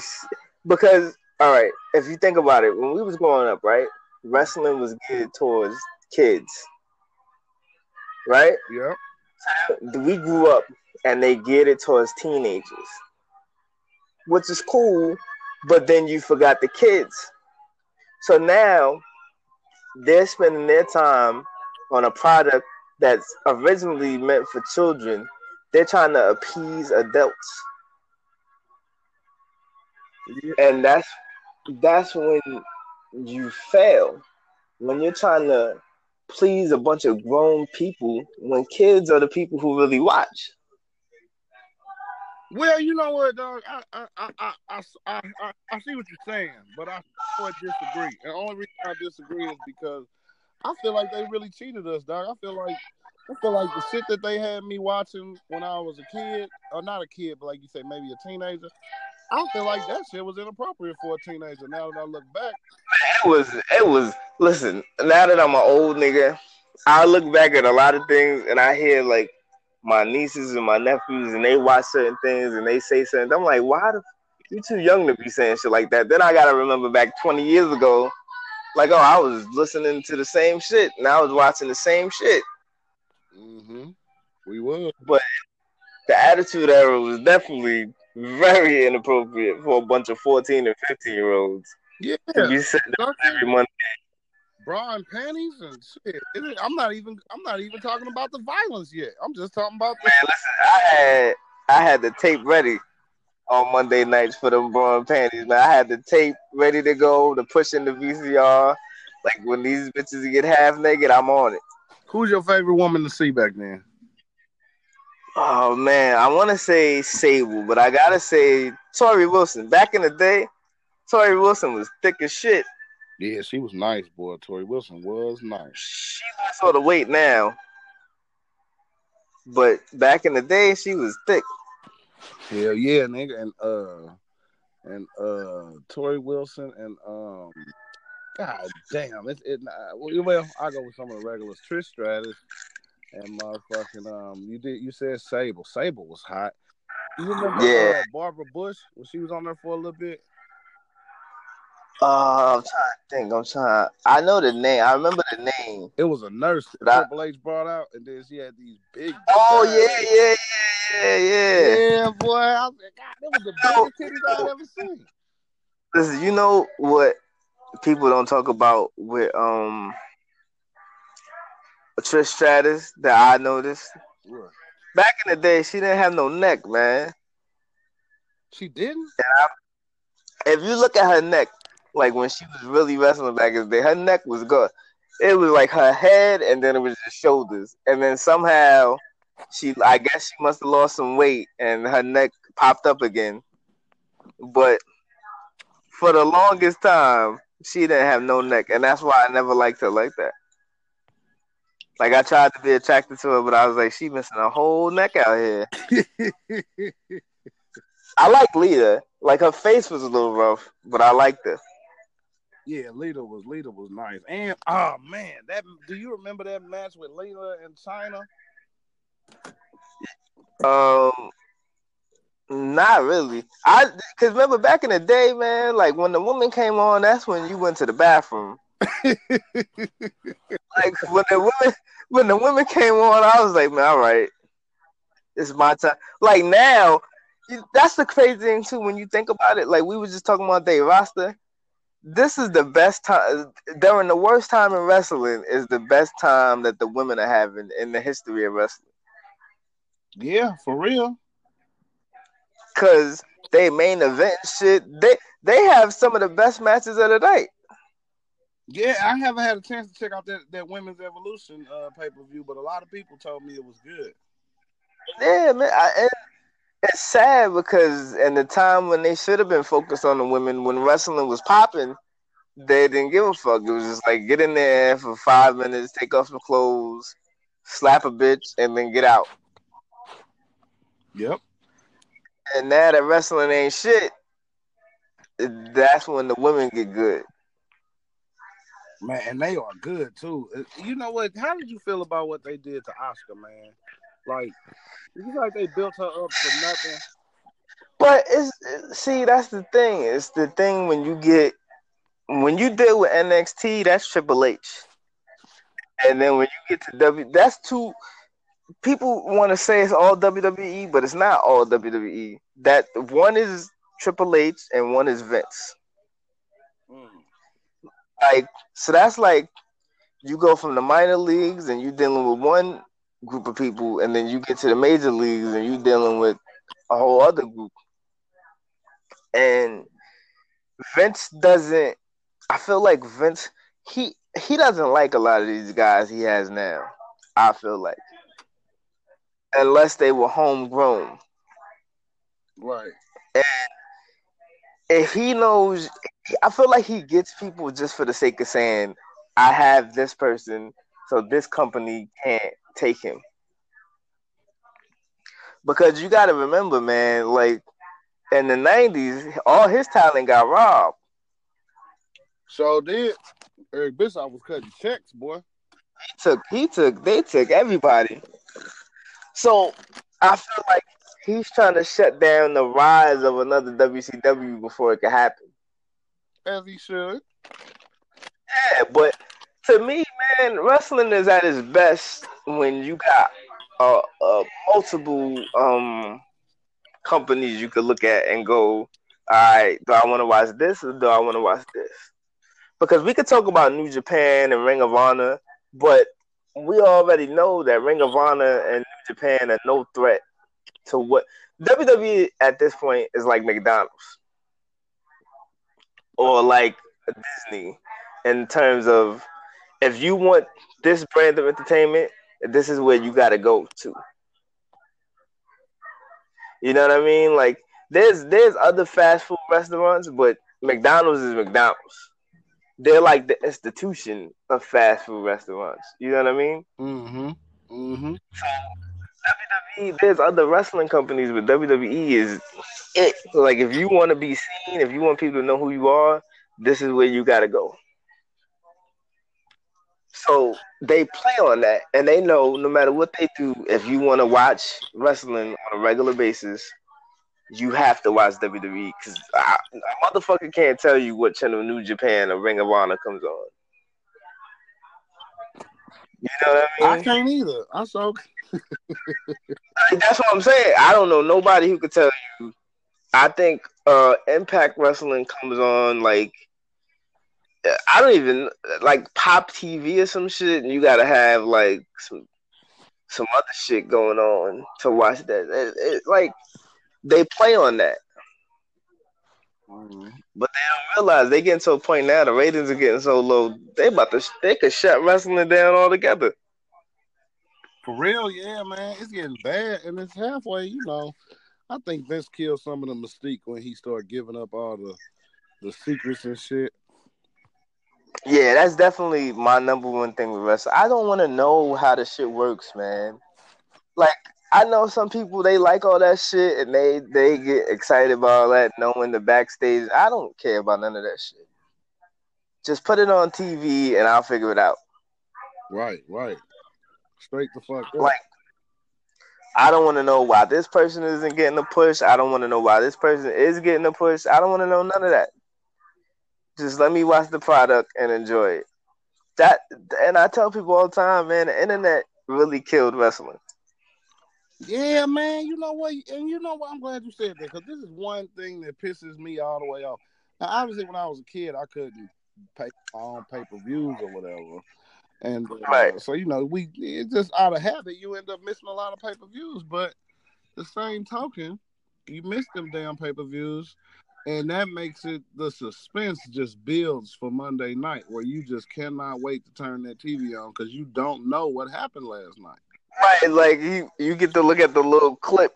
S1: because all right, if you think about it, when we was growing up, right, wrestling was geared towards kids. right?
S2: Yeah.
S1: We grew up and they geared it towards teenagers, which is cool, but then you forgot the kids. So now they're spending their time on a product that's originally meant for children. They're trying to appease adults. And that's that's when you fail. When you're trying to please a bunch of grown people when kids are the people who really watch.
S2: Well, you know what, dog? I I I I I, I, see what you're saying, but I would disagree. And the only reason I disagree is because I feel like they really cheated us, dog. I feel like I feel like the shit that they had me watching when I was a kid, or not a kid, but like you say, maybe a teenager. I feel like that shit was inappropriate for a teenager. Now that I look back,
S1: it was. It was. Listen, now that I'm an old nigga, I look back at a lot of things and I hear like my nieces and my nephews and they watch certain things and they say certain. I'm like, why the you too young to be saying shit like that? Then I gotta remember back 20 years ago, like, oh, I was listening to the same shit and I was watching the same shit.
S2: Mm-hmm. We would,
S1: but the attitude era was definitely very inappropriate for a bunch of 14 and 15 year olds.
S2: Yeah,
S1: to be sitting every Monday
S2: bra and panties and shit. I'm not even I'm not even talking about the violence yet. I'm just talking about the
S1: Man, listen, I had I had the tape ready on Monday nights for them bra and panties, man. I had the tape ready to go to push in the VCR. Like when these bitches get half naked, I'm on it.
S2: Who's your favorite woman to see back then?
S1: Oh man, I want to say Sable, but I gotta say Torrie Wilson. Back in the day, Torrie Wilson was thick as shit.
S2: Yeah, she was nice, boy. Torrie Wilson was nice.
S1: She lost all the weight now, but back in the day, she was thick.
S2: Hell yeah, nigga, and uh, and uh, Torrie Wilson and um, God damn, it's it. Well, I go with some of the regulars. Trish Stratus and motherfucking um, you did you said Sable. Sable was hot. You remember yeah. Uh, Barbara Bush when she was on there for a little bit?
S1: Uh, I'm trying to think. I'm trying. I know the name. I remember the name.
S2: It was a nurse that Triple H brought out, and then she had these big.
S1: Oh yeah, yeah, yeah,
S2: yeah, yeah. boy. I was like, God, that was the biggest titties I've ever seen.
S1: Listen, you know what people don't talk about with um Trish Stratus that I noticed. Back in the day, she didn't have no neck, man.
S2: She didn't.
S1: I, if you look at her neck, like when she was really wrestling back in the day, her neck was good. It was like her head, and then it was just shoulders, and then somehow she, I guess, she must have lost some weight, and her neck popped up again. But for the longest time, she didn't have no neck, and that's why I never liked her like that. Like I tried to be attracted to her, but I was like, she missing a whole neck out here. I like Lita. Like her face was a little rough, but I liked her.
S2: Yeah, Lita was Lita was nice. And oh man, that do you remember that match with Lita and Chyna?
S1: Um not really. I cause remember back in the day, man, like when the woman came on, that's when you went to the bathroom. like when the women when the women came on, I was like, man, all right, it's my time. Like now, that's the crazy thing too. When you think about it, like we were just talking about Dave Roster this is the best time during the worst time in wrestling is the best time that the women are having in the history of wrestling.
S2: Yeah, for real.
S1: Cause they main event shit. They they have some of the best matches of the night.
S2: Yeah, I haven't had a chance to check out that, that women's evolution uh, pay per view, but a lot of people told me it was good.
S1: Yeah, man. I, and it's sad because in the time when they should have been focused on the women, when wrestling was popping, they didn't give a fuck. It was just like get in there for five minutes, take off some clothes, slap a bitch, and then get out.
S2: Yep.
S1: And now that wrestling ain't shit, that's when the women get good.
S2: Man, and they are good too. Uh, you know what? How did you feel about what they did to Asuka, man? Like it's like they built her up for nothing.
S1: But it's see, that's the thing. It's the thing when you get when you deal with NXT, that's Triple H. And then when you get to W, that's two people want to say it's all WWE, but it's not all WWE. That one is Triple H and one is Vince. Mm. Like so, that's like you go from the minor leagues and you're dealing with one group of people, and then you get to the major leagues and you're dealing with a whole other group. And Vince doesn't. I feel like Vince he he doesn't like a lot of these guys he has now. I feel like unless they were homegrown,
S2: right?
S1: And if he knows, I feel like he gets people just for the sake of saying, "I have this person, so this company can't take him." Because you got to remember, man, like in the '90s, all his talent got robbed.
S2: So did Eric Bischoff was cutting checks, boy.
S1: He took, he took, they took everybody. So I feel like he's trying to shut down the rise of another WCW before it can happen.
S2: As he should.
S1: Yeah, but to me, man, wrestling is at its best when you got uh, uh multiple um companies you could look at and go, all right, do I want to watch this or do I want to watch this? Because we could talk about New Japan and Ring of Honor, but we already know that Ring of Honor and Japan are no threat to what WWE at this point is like McDonald's or like Disney in terms of if you want this brand of entertainment, this is where you got to go to. You know what I mean? Like there's there's other fast food restaurants, but McDonald's is McDonald's. They're like the institution of fast food restaurants. You know what I mean?
S2: Mm-hmm. Mm-hmm.
S1: WWE, there's other wrestling companies, but WWE is it. Like if you want to be seen, if you want people to know who you are, this is where you gotta go. So they play on that, and they know no matter what they do, if you want to watch wrestling on a regular basis, you have to watch WWE because a motherfucker can't tell you what channel New Japan or Ring of Honor comes on. You know what I
S2: mean? I can't either. I'm so.
S1: That's what I'm saying. I don't know nobody who could tell you. I think uh Impact Wrestling comes on like I don't even like Pop TV or some shit, and you gotta have like some some other shit going on to watch that. It, it, like they play on that. But they don't realize they getting to a point now. The ratings are getting so low. They about to they could shut wrestling down altogether.
S2: For real, yeah, man, it's getting bad, and it's halfway. You know, I think Vince killed some of the mystique when he started giving up all the the secrets and shit.
S1: Yeah, that's definitely my number one thing with wrestling. I don't want to know how the shit works, man. Like I know some people they like all that shit and they they get excited about all that knowing the backstage. I don't care about none of that shit. Just put it on TV and I'll figure it out.
S2: Right, right. Straight the fuck up.
S1: Like I don't want to know why this person isn't getting a push. I don't want to know why this person is getting a push. I don't want to know none of that. Just let me watch the product and enjoy it. That and I tell people all the time, man, the internet really killed wrestling.
S2: Yeah, man. You know what? And you know what? I'm glad you said that because this is one thing that pisses me all the way off. Now, obviously, when I was a kid, I couldn't pay my own pay per views or whatever, and uh, right. so you know, we it's just out of habit. You end up missing a lot of pay per views, but the same token, you miss them damn pay per views, and that makes it the suspense just builds for Monday night, where you just cannot wait to turn that TV on because you don't know what happened last night.
S1: Right, like you you get to look at the little clip.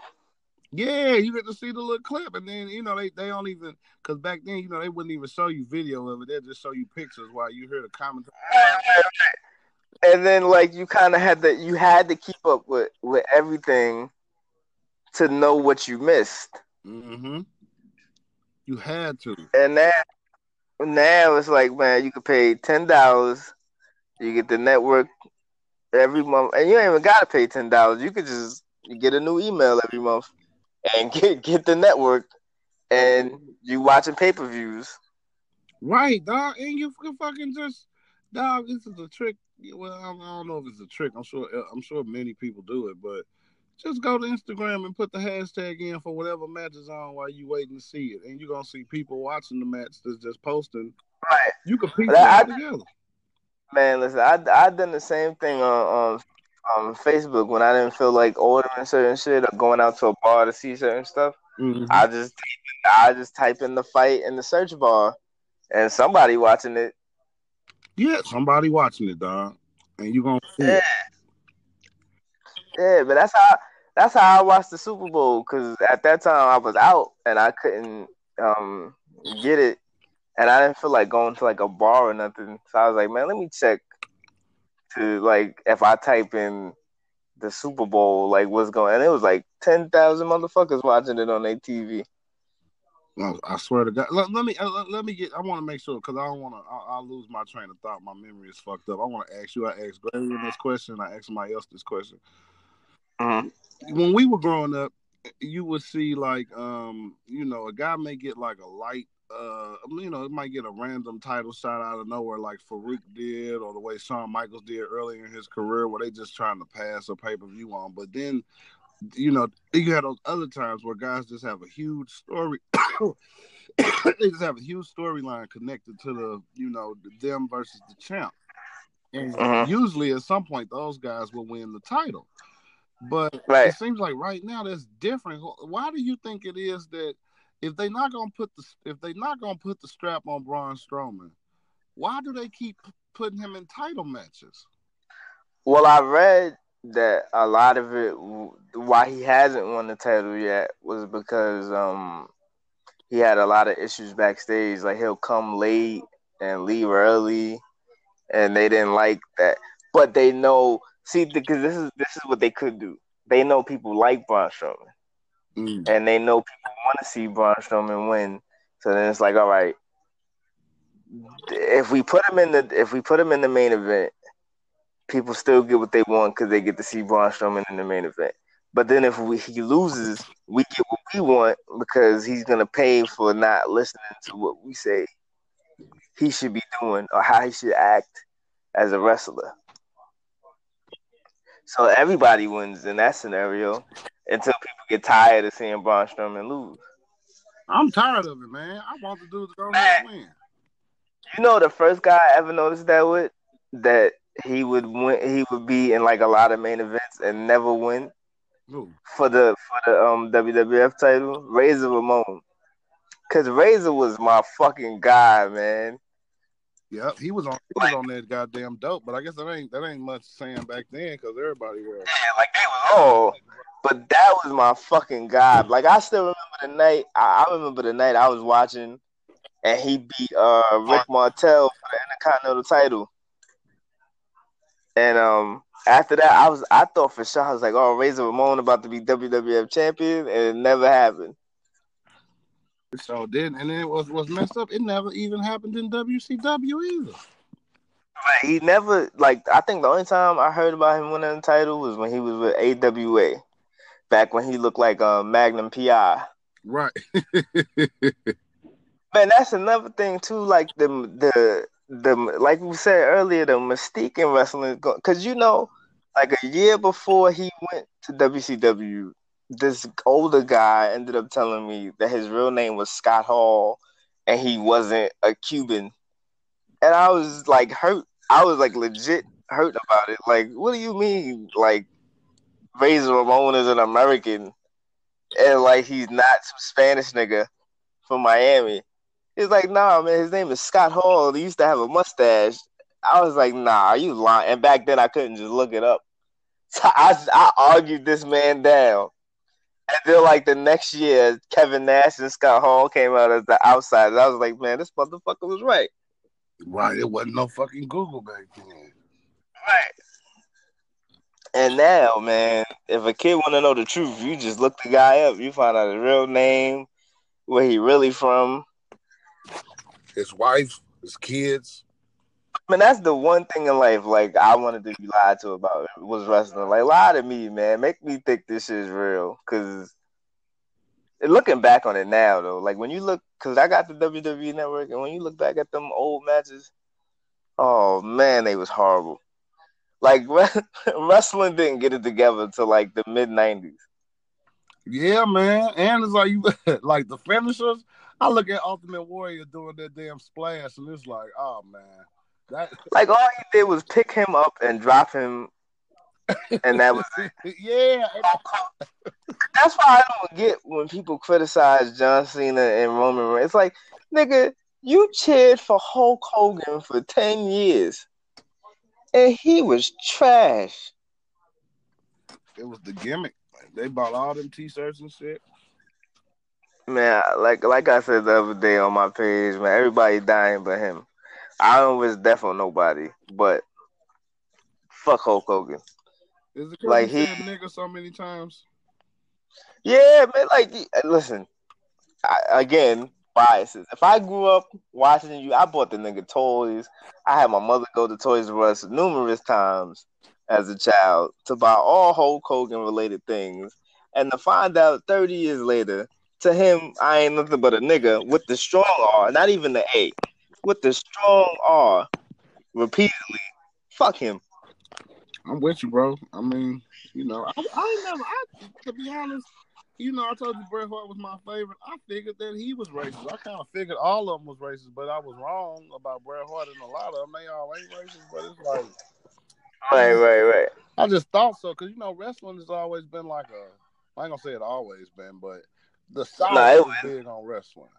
S2: Yeah, you get to see the little clip, and then you know they they don't even because back then you know they wouldn't even show you video of it; they'd just show you pictures while you hear the commentary.
S1: And then like you kind of had to you had to keep up with with everything to know what you missed.
S2: Mm-hmm. You had to.
S1: And now now it's like man, you could pay ten dollars, you get the network every month, and you ain't even gotta pay ten dollars. You could just get a new email every month and get get the network, and you watching pay per views.
S2: Right, dog, and you can fucking just dog. This is a trick well, I don't know if it's a trick. I'm sure I'm sure many people do it, but just go to Instagram and put the hashtag in for whatever match is on while you waiting to see it, and you're gonna see people watching the match that's just posting.
S1: Right.
S2: You can piece it together.
S1: Man, listen, I I done the same thing on on um, Facebook when I didn't feel like ordering certain shit or going out to a bar to see certain stuff. Mm-hmm. I just I just type in the fight in the search bar, and somebody watching it.
S2: Yeah, somebody watching it, dog, and you gonna see
S1: yeah.
S2: it.
S1: Yeah, but that's how that's how I watched the Super Bowl because at that time I was out and I couldn't um get it, and I didn't feel like going to like a bar or nothing. So I was like, man, let me check to like if I type in the Super Bowl, like what's going, and it was like ten thousand motherfuckers watching it on their TV.
S2: I swear to God. Let, let me let, let, me get. I want to make sure because I don't want to. I'll, I'll, lose my train of thought. My memory is fucked up. I want to ask you. I asked Gray this question. I asked somebody else this question.
S1: Mm-hmm.
S2: When we were growing up, you would see like, um, you know, a guy may get like a light. Uh, you know, it might get a random title shot out of nowhere, like Farouk did, or the way Shawn Michaels did earlier in his career, where they just trying to pass a pay per view on. But then you know, you had those other times where guys just have a huge story. they just have a huge storyline connected to the, you know, them versus the champ. And uh-huh. usually at some point those guys will win the title. But right. it seems like right now that's different. Why do you think it is that if they're not gonna put the if they're not gonna put the strap on Braun Strowman, why do they keep putting him in title matches?
S1: Well, I read that a lot of it why he hasn't won the title yet was because um he had a lot of issues backstage. Like he'll come late and leave early and they didn't like that. But they know see because this is this is what they could do. They know people like Braun Strowman mm. and they know people want to see Braun Strowman win so then it's like all right if we put him in the if we put him in the main event people still get what they want because they get to see Braun Strowman in the main event. But then if we, he loses, we get what we want because he's gonna pay for not listening to what we say he should be doing or how he should act as a wrestler. So everybody wins in that scenario until people get tired of seeing Braun Strowman lose.
S2: I'm tired of it, man. I want the dude to go man, win.
S1: You know the first guy I ever noticed that with that he would win. He would be in like a lot of main events and never win Ooh. for the for the um WWF title. Razor Ramon, because Razor was my fucking guy, man.
S2: Yep, he was on. He was on that goddamn dope. But I guess that ain't that ain't much saying back then because everybody was.
S1: Yeah, like they was all. But that was my fucking god. Like I still remember the night. I, I remember the night I was watching, and he beat uh Rick Martel for the Intercontinental title. And um, after that, I was I thought for sure I was like, oh, Razor Ramon about to be WWF champion, and it never happened.
S2: So then, and then it was was messed up. It never even happened in WCW either.
S1: He never like. I think the only time I heard about him winning the title was when he was with AWA, back when he looked like a uh, Magnum PI.
S2: Right.
S1: Man, that's another thing too. Like the the the like we said earlier, the mystique in wrestling, because you know, like a year before he went to WCW, this older guy ended up telling me that his real name was Scott Hall, and he wasn't a Cuban, and I was like hurt. I was like legit hurt about it. Like, what do you mean? Like, Razor Ramon is an American, and like he's not some Spanish nigga from Miami. He's like, nah, man, his name is Scott Hall. He used to have a mustache. I was like, nah, you lying. And back then I couldn't just look it up. So I, I argued this man down. And then like the next year, Kevin Nash and Scott Hall came out as the outsiders. I was like, man, this motherfucker was right.
S2: Right. It wasn't no fucking Google back then.
S1: Right. And now, man, if a kid want to know the truth, you just look the guy up. You find out his real name, where he really from,
S2: his wife, his kids.
S1: I mean, that's the one thing in life like I wanted to be lied to about was wrestling. Like lie to me, man. Make me think this is real. Cause looking back on it now though, like when you look cause I got the WWE network and when you look back at them old matches, oh man, they was horrible. Like wrestling didn't get it together until like the mid '90s.
S2: Yeah, man, and it's like you like the finishers. I look at Ultimate Warrior doing that damn splash, and it's like, oh man, that
S1: like all he did was pick him up and drop him, and that was it.
S2: yeah.
S1: That's why I don't get when people criticize John Cena and Roman Reigns. It's like, nigga, you cheered for Hulk Hogan for ten years, and he was trash.
S2: It was the gimmick. They bought all them T-shirts and shit.
S1: Man, like like I said the other day on my page, man, everybody dying but him. I don't wish death on nobody, but fuck Hulk Hogan.
S2: Is it like he a nigga so many times?
S1: Yeah, man. Like, listen, I, again, biases. If I grew up watching you, I bought the nigga toys. I had my mother go to Toys R Us numerous times as a child to buy all Hulk Hogan related things, and to find out 30 years later, to him, I ain't nothing but a nigga with the strong R, not even the A, with the strong R, repeatedly. Fuck him.
S2: I'm with you, bro. I mean, you know, I, I never, I, to be honest, you know, I told you Bret Hart was my favorite. I figured that he was racist. I kind of figured all of them was racist, but I was wrong about Bret Hart and a lot of them. They all ain't racist, but it's like,
S1: right, right, right.
S2: I just thought so because you know wrestling has always been like a. I ain't gonna say it always been, but the South nah, is big on wrestling.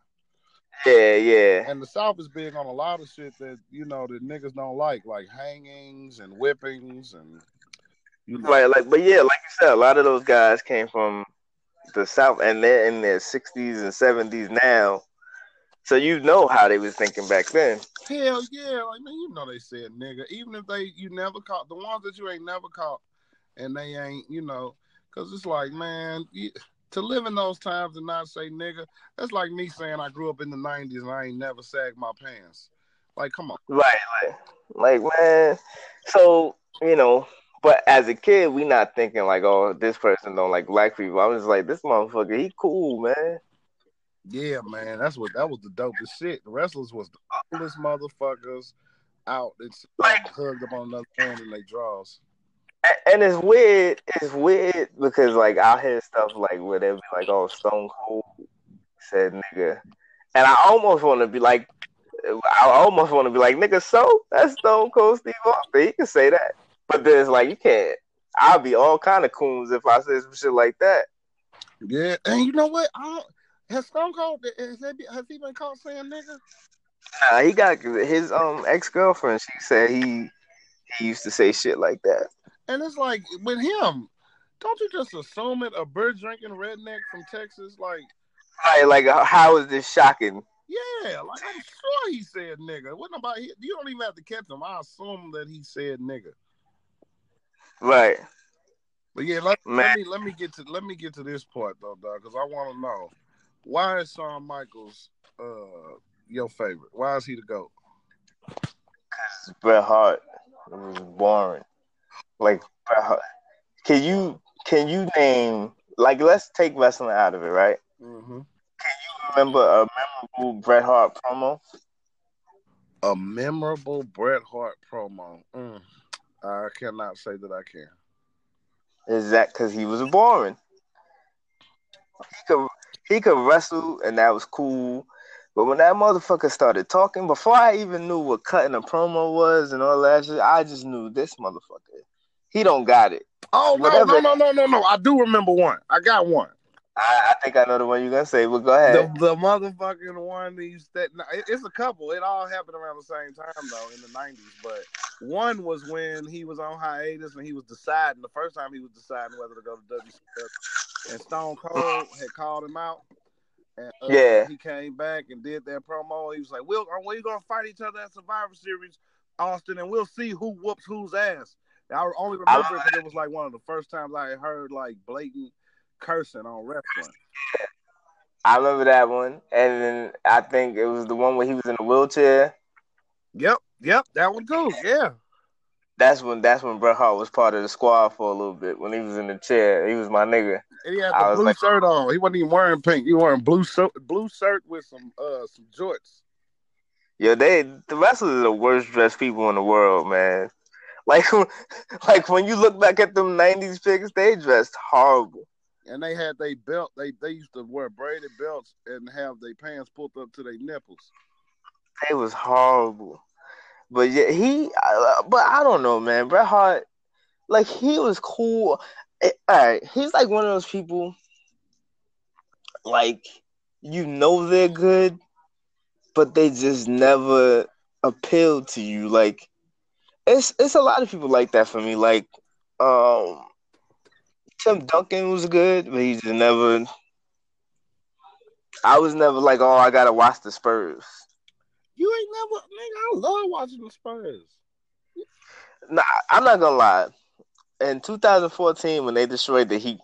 S1: Yeah, yeah.
S2: And the South is big on a lot of shit that you know that niggas don't like, like hangings and whippings and.
S1: You know. Right, like, but yeah, like you said, a lot of those guys came from the South, and they're in their sixties and seventies now. So you know how they was thinking back then.
S2: Hell yeah, like man, you know they said nigga. Even if they you never caught the ones that you ain't never caught, and they ain't you know, because it's like man, you, to live in those times and not say nigga, that's like me saying I grew up in the '90s and I ain't never sagged my pants. Like, come on,
S1: right? Like, like man, so you know, but as a kid, we not thinking like, oh, this person don't like black people. I was like, this motherfucker, he cool, man.
S2: Yeah, man, that's what that was the dopest shit. The wrestlers was the coolest motherfuckers out. It's like hugged up on another hand and they draws.
S1: And it's weird. It's weird because like I hear stuff like where they be like, "Oh, Stone Cold said nigga," and I almost want to be like, I almost want to be like, "Nigga, so that's Stone Cold Steve Austin. He can say that." But then it's like you can't. I'll be all kind of coons if I say some shit like that.
S2: Yeah, and you know what? I has Stone Cold has, he, has he been caught saying nigga?
S1: Nah, he got his um ex girlfriend. She said he he used to say shit like that.
S2: And it's like with him, don't you just assume it a bird drinking redneck from Texas? Like,
S1: right? Like, how is this shocking?
S2: Yeah, like I'm sure he said nigga. What about you? Don't even have to catch him. I assume that he said nigga.
S1: Right.
S2: But yeah, let, let, me let me get to let me get to this part though, dog, because I want to know why is Shawn Michaels uh your favorite? Why is he the goat?
S1: Because Bret Hart It was boring. Like Can you can you name like let's take wrestling out of it, right?
S2: Mm-hmm.
S1: Can you remember a memorable Bret Hart promo?
S2: A memorable Bret Hart promo. Mm. I cannot say that I can.
S1: Is that because he was boring? He could he could wrestle and that was cool, but when that motherfucker started talking, before I even knew what cutting a promo was and all that shit, I just knew this motherfucker. He don't got it.
S2: Oh no no no no no no! I do remember one. I got one.
S1: I, I, think I know the one you're gonna say, but go ahead.
S2: The, the motherfucking one that you said, it, it's a couple. It all happened around the same time though, in the '90s. But one was when he was on hiatus and he was deciding. The first time he was deciding whether to go to WCW, and Stone Cold had called him out. And, uh,
S1: yeah,
S2: he came back and did that promo. He was like, "We'll, uh, we gonna fight each other at Survivor Series, Austin, and we'll see who whoops whose ass." I only remember because it was like one of the first times I heard like blatant cursing on wrestling.
S1: I remember that one, and then I think it was the one where he was in a wheelchair.
S2: Yep, yep, that one too. Yeah,
S1: that's when that's when Bret Hart was part of the squad for a little bit. When he was in the chair, he was my nigga.
S2: And he had the blue like, shirt on. He wasn't even wearing pink. He wearing blue shirt, blue shirt with some uh some jorts.
S1: Yeah, they the wrestlers are the worst dressed people in the world, man. Like, like when you look back at them '90s pics, they dressed horrible.
S2: And they had they belt. They they used to wear braided belts and have their pants pulled up to their nipples.
S1: It was horrible. But yeah, he. But I don't know, man. Bret Hart, like he was cool. Eh, all right, he's like one of those people. Like you know they're good, but they just never appealed to you. Like it's it's a lot of people like that for me. Like um Tim Duncan was good, but he just never I was never like, oh, I gotta watch the Spurs.
S2: You ain't never nigga, I love watching the Spurs.
S1: Nah, I'm not gonna lie. In 2014, when they destroyed the Heat,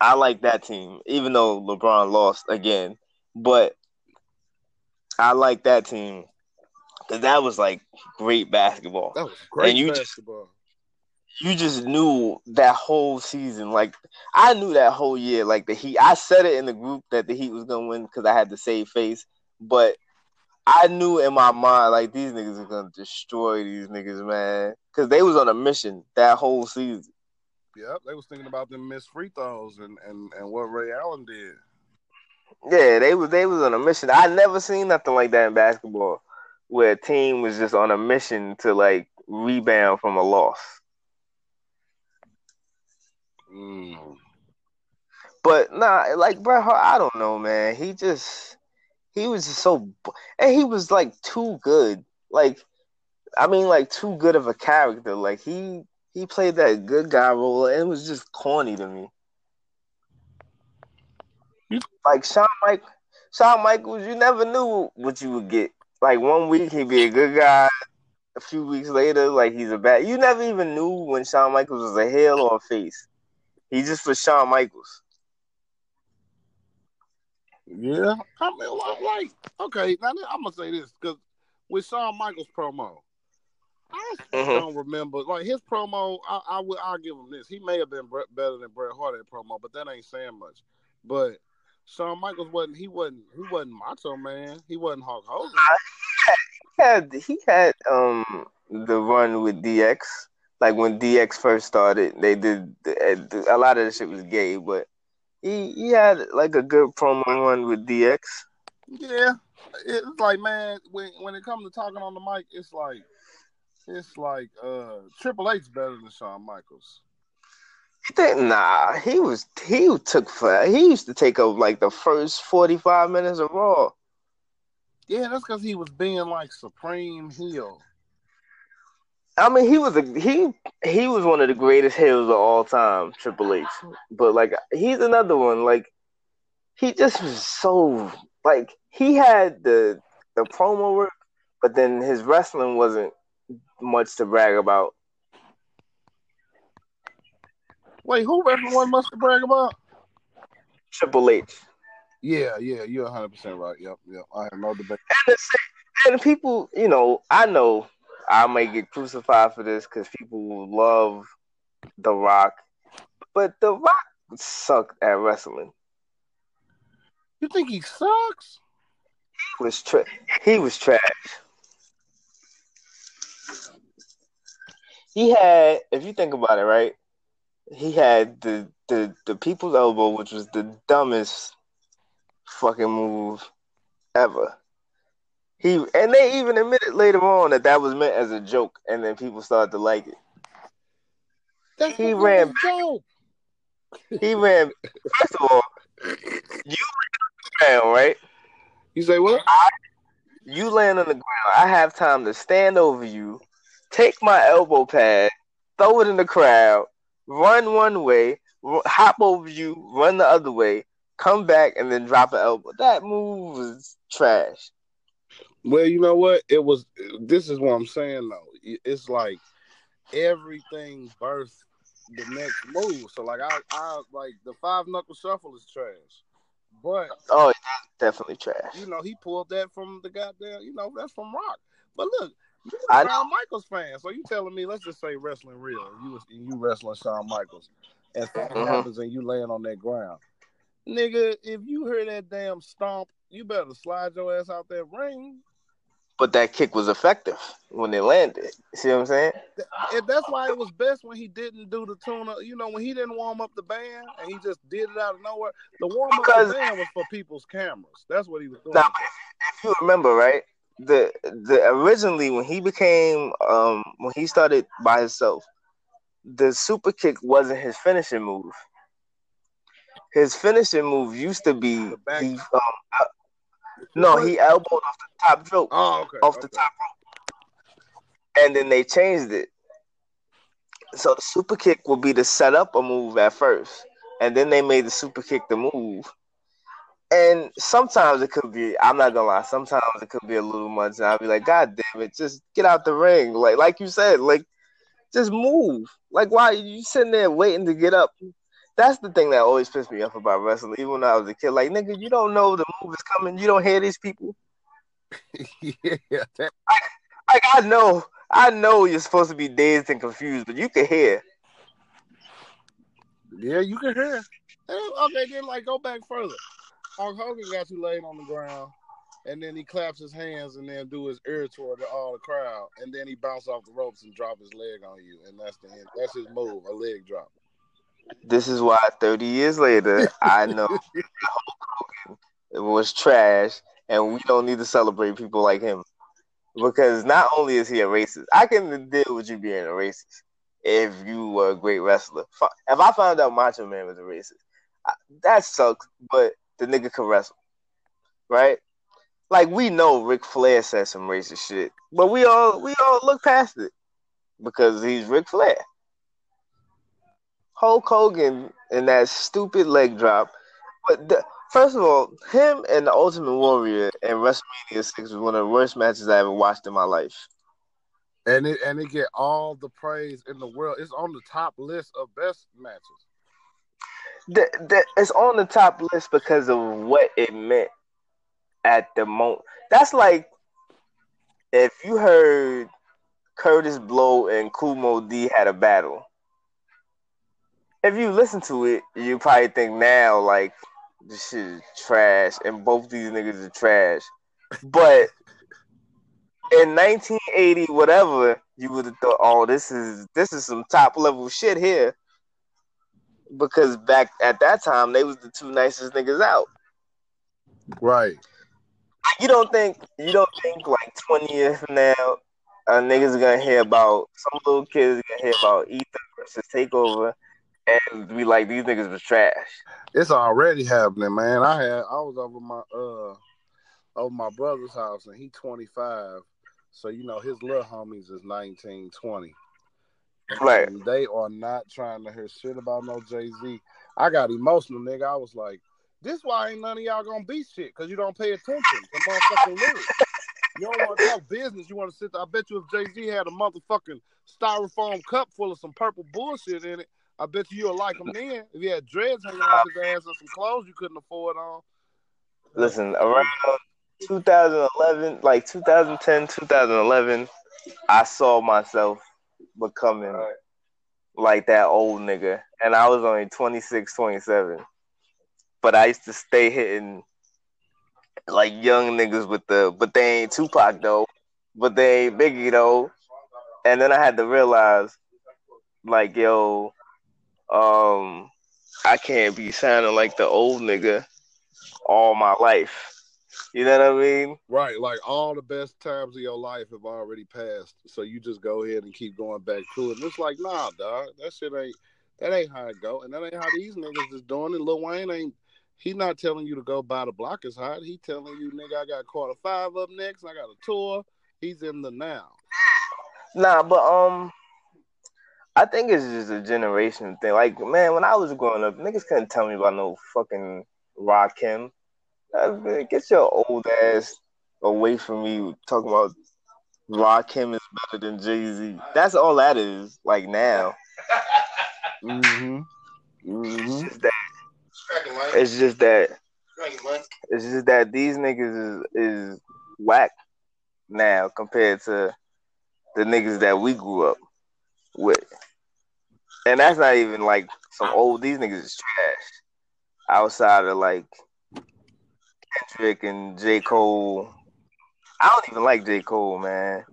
S1: I like that team, even though LeBron lost again. But I like that team because that was like great basketball.
S2: That was great
S1: and you
S2: basketball.
S1: Just, you just knew that whole season. Like I knew that whole year. Like the Heat, I said it in the group that the Heat was gonna win because I had to save face. But I knew in my mind like these niggas are gonna destroy these niggas, man. Because they was on a mission that whole season.
S2: Yep, they was thinking about them missed free throws and, and, and what Ray Allen did.
S1: Yeah, they was they was on a mission. I never seen nothing like that in basketball where a team was just on a mission to like rebound from a loss.
S2: Mm.
S1: But nah, like Bret Hart, I don't know, man. He just he was just so, and he was like too good. Like, I mean, like too good of a character. Like he he played that good guy role, and it was just corny to me. Like Shawn Mike, Shawn Michaels, you never knew what you would get. Like one week he'd be a good guy, a few weeks later, like he's a bad. You never even knew when Shawn Michaels was a heel or a face. He just was Shawn Michaels.
S2: Yeah, I mean, like, okay, now I'm gonna say this because with Shawn Michaels promo, I mm-hmm. don't remember like his promo. I, I will, I'll give him this. He may have been better than Bret Hart at promo, but that ain't saying much. But Shawn Michaels wasn't. He wasn't. He wasn't Macho Man. He wasn't Hulk Hogan.
S1: He had. He had um the run with DX. Like when DX first started, they did a lot of the shit was gay, but he he had like a good promo run with DX.
S2: Yeah, it's like man, when when it comes to talking on the mic, it's like it's like uh Triple H better than Shawn Michaels.
S1: Nah, he was he took for he used to take over like the first forty five minutes of Raw.
S2: Yeah, that's because he was being like supreme heel.
S1: I mean, he was a he he was one of the greatest heels of all time, Triple H. But like, he's another one. Like, he just was so like he had the the promo work, but then his wrestling wasn't much to brag about.
S2: Wait, who wrestling one much to brag about?
S1: Triple H.
S2: Yeah, yeah, you're 100 percent right. Yep, yep. I have no debate.
S1: And, and people, you know, I know I may get crucified for this because people love The Rock, but The Rock sucked at wrestling.
S2: You think he sucks?
S1: He was tra- he was trash. He had, if you think about it, right? He had the the the people's elbow, which was the dumbest fucking move ever. He and they even admitted later on that that was meant as a joke, and then people started to like it.
S2: That's he ran. Joke.
S1: He ran. First of all, you ground, right?
S2: You say what?
S1: I, you land on the ground. I have time to stand over you, take my elbow pad, throw it in the crowd, run one way, hop over you, run the other way, come back, and then drop an elbow. That move was trash.
S2: Well, you know what? It was. This is what I'm saying though. It's like everything birthed the next move. So like I, I like the five knuckle shuffle is trash. But
S1: oh, definitely trash.
S2: You know, he pulled that from the goddamn. You know, that's from Rock. But look, you're a Shawn Michaels fan, so you telling me? Let's just say wrestling real. You you wrestling Shawn Michaels, and something mm-hmm. happens and you laying on that ground, nigga. If you hear that damn stomp, you better slide your ass out that ring
S1: but that kick was effective when it landed. See what I'm saying?
S2: And that's why it was best when he didn't do the tune up. You know, when he didn't warm up the band and he just did it out of nowhere. The warm up the band was for people's cameras. That's what he was doing.
S1: Now, if you remember, right? The the originally when he became um when he started by himself, the super kick wasn't his finishing move. His finishing move used to be he um, no, he elbowed off the top rope.
S2: Oh, okay.
S1: Off
S2: okay.
S1: the top rope. And then they changed it. So the super kick would be to set up a move at first. And then they made the super kick the move. And sometimes it could be, I'm not gonna lie, sometimes it could be a little much. And I'll be like, God damn it, just get out the ring. Like like you said, like just move. Like why you sitting there waiting to get up? that's the thing that always pissed me off about wrestling, even when I was a kid. Like, nigga, you don't know the move is coming. You don't hear these people.
S2: yeah, that...
S1: I, like I know, I know you're supposed to be dazed and confused, but you can hear.
S2: Yeah, you can hear. Okay, then like go back further. Hulk Hogan got you laid on the ground, and then he claps his hands and then do his ear toward the, all the crowd, and then he bounce off the ropes and drop his leg on you, and that's the end. That's his move, a leg drop.
S1: This is why 30 years later, I know it was trash, and we don't need to celebrate people like him. Because not only is he a racist, I can deal with you being a racist if you were a great wrestler. If I found out Macho Man was a racist, that sucks, but the nigga can wrestle, right? Like we know Ric Flair said some racist shit, but we all we all look past it because he's Ric Flair. Hulk Hogan and that stupid leg drop. But the, first of all, him and the Ultimate Warrior and WrestleMania six was one of the worst matches I ever watched in my life.
S2: And it and it get all the praise in the world. It's on the top list of best matches.
S1: The, the, it's on the top list because of what it meant at the moment. That's like if you heard Kurtis Blow and Kool Moe Dee had a battle if you listen to it, you probably think now like this shit is trash, and both these niggas are trash. But in 1980, whatever, you would have thought, oh, this is this is some top level shit here. Because back at that time, they was the two nicest niggas out.
S2: Right.
S1: You don't think you don't think like 20 years from now, a niggas gonna hear about some little kids gonna hear about Ether versus Takeover and we like these niggas was trash.
S2: It's already happening, man. I had I was over my uh over my brother's house and he 25. So you know his little homies is 19, 20. And they are not trying to hear shit about no Jay Z. I got emotional, nigga. I was like, this why ain't none of y'all gonna be shit because you don't pay attention to motherfucking lyrics. You don't want to talk business. You want to sit there. I bet you if Jay Z had a motherfucking styrofoam cup full of some purple bullshit in it, I bet you you'll like him then. If he had dreads hanging off his ass and some clothes you couldn't afford on.
S1: Listen, around 2011, like 2010, 2011, I saw myself becoming like that old nigga. And I was only 26, 27. But I used to stay hitting like young niggas with the, but they ain't Tupac though, but they ain't Biggie though. And then I had to realize, like, yo, um, I can't be sounding like the old nigga all my life. You know what I mean?
S2: Right, like all the best times of your life have already passed, so you just go ahead and keep going back to it. And it's like, nah, dog, that shit ain't that ain't how it go, and that ain't how these niggas is doing it. Lil Wayne ain't he not telling you to go buy the block is hot. He telling you, nigga, I got Carter five up next. I got a tour. He's in the now.
S1: Nah, but um, I think it's just a generation thing. Like, man, when I was growing up, niggas couldn't tell me about no fucking Rakim. Get your old ass away from me talking about Rakim is better than Jay Z. That's all that is. Like now.
S2: mm-hmm. Mm-hmm.
S1: It's just that. It's just that. It's just that these niggas is is whack now compared to the niggas that we grew up with. And that's not even like some old. These niggas is trash. Outside of like Kendrick and J Cole I don't even like J. Cole, man.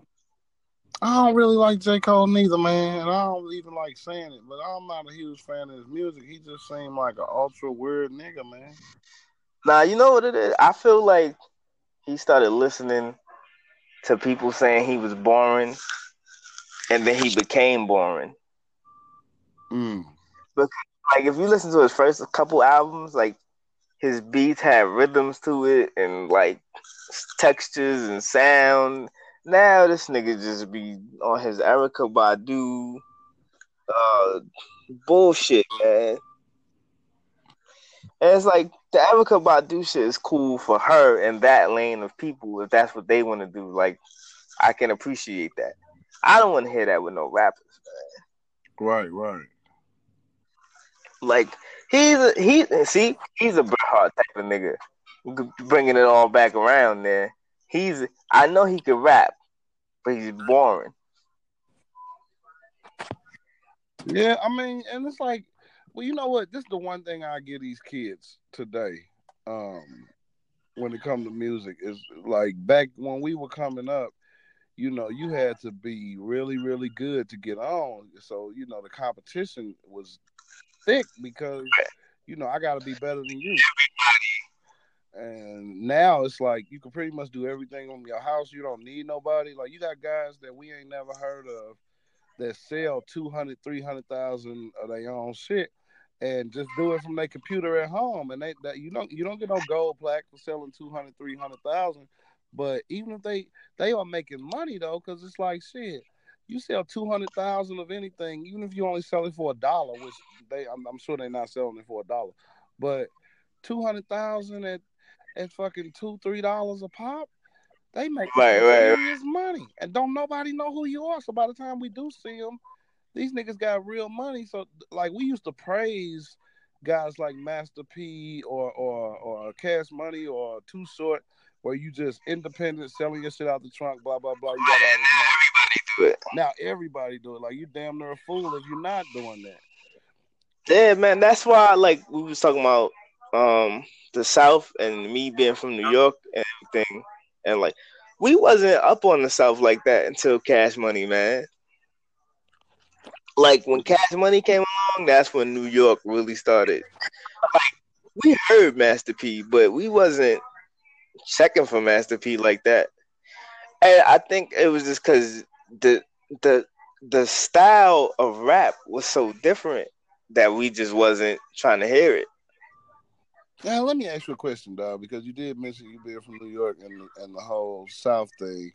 S2: I don't really like J. Cole neither, man. And I don't even like saying it, but I'm not a huge fan of his music. He just seemed like an ultra weird nigga, man.
S1: Nah, you know what it is? I feel like he started listening to people saying he was boring, and then he became boring.
S2: Mm.
S1: Because, like, if you listen to his first couple albums, like his beats had rhythms to it and like textures and sound. Now this nigga just be on his Erykah Badu uh bullshit, man. And it's like the Erykah Badu shit is cool for her and that lane of people if that's what they want to do. Like I can appreciate that. I don't want to hear that with no rappers, man.
S2: Right, right.
S1: Like he's a, he see he's a Bret Hart type of nigga, bringing it all back around there. He's I know he can rap, but he's boring.
S2: Yeah, I mean, and it's like, well, you know what? This is the one thing I give these kids today. Um, when it comes to music, is like back when we were coming up, you know, you had to be really, really good to get on. So, you know, the competition was thick because, you know, I got to be better than you. And now it's like you can pretty much do everything on your house. You don't need nobody. Like you got guys that we ain't never heard of that sell 200, 300,000 of their own shit and just do it from their computer at home. And they that you don't you don't get no gold plaque for selling 200, 300,000. But even if they they are making money though, because it's like shit. You sell two hundred thousand of anything, even if you only sell it for a dollar, which they I'm, I'm sure they're not selling it for a dollar, but two hundred thousand at at fucking two three dollars a pop, they make
S1: Right, right.
S2: serious money, and don't nobody know who you are. So by the time we do see them, these niggas got real money. So like we used to praise guys like Master P or or or Cash Money or Too Short, where you just independent selling your shit out the trunk, blah blah blah. You got all this money.
S1: Do it.
S2: Now everybody do it. Like you damn near a fool if you're not doing that.
S1: Yeah, man. That's why, like, we was talking about um the South and me being from New York and everything, and like we wasn't up on the South like that until Cash Money, man. Like when Cash Money came along, that's when New York really started. Like we heard Master P, but we wasn't checking for Master P like that. And I think it was just because the the the style of rap was so different that we just wasn't trying to hear it.
S2: Now let me ask you a question, dog, because you did mention you being from New York and and the whole South thing.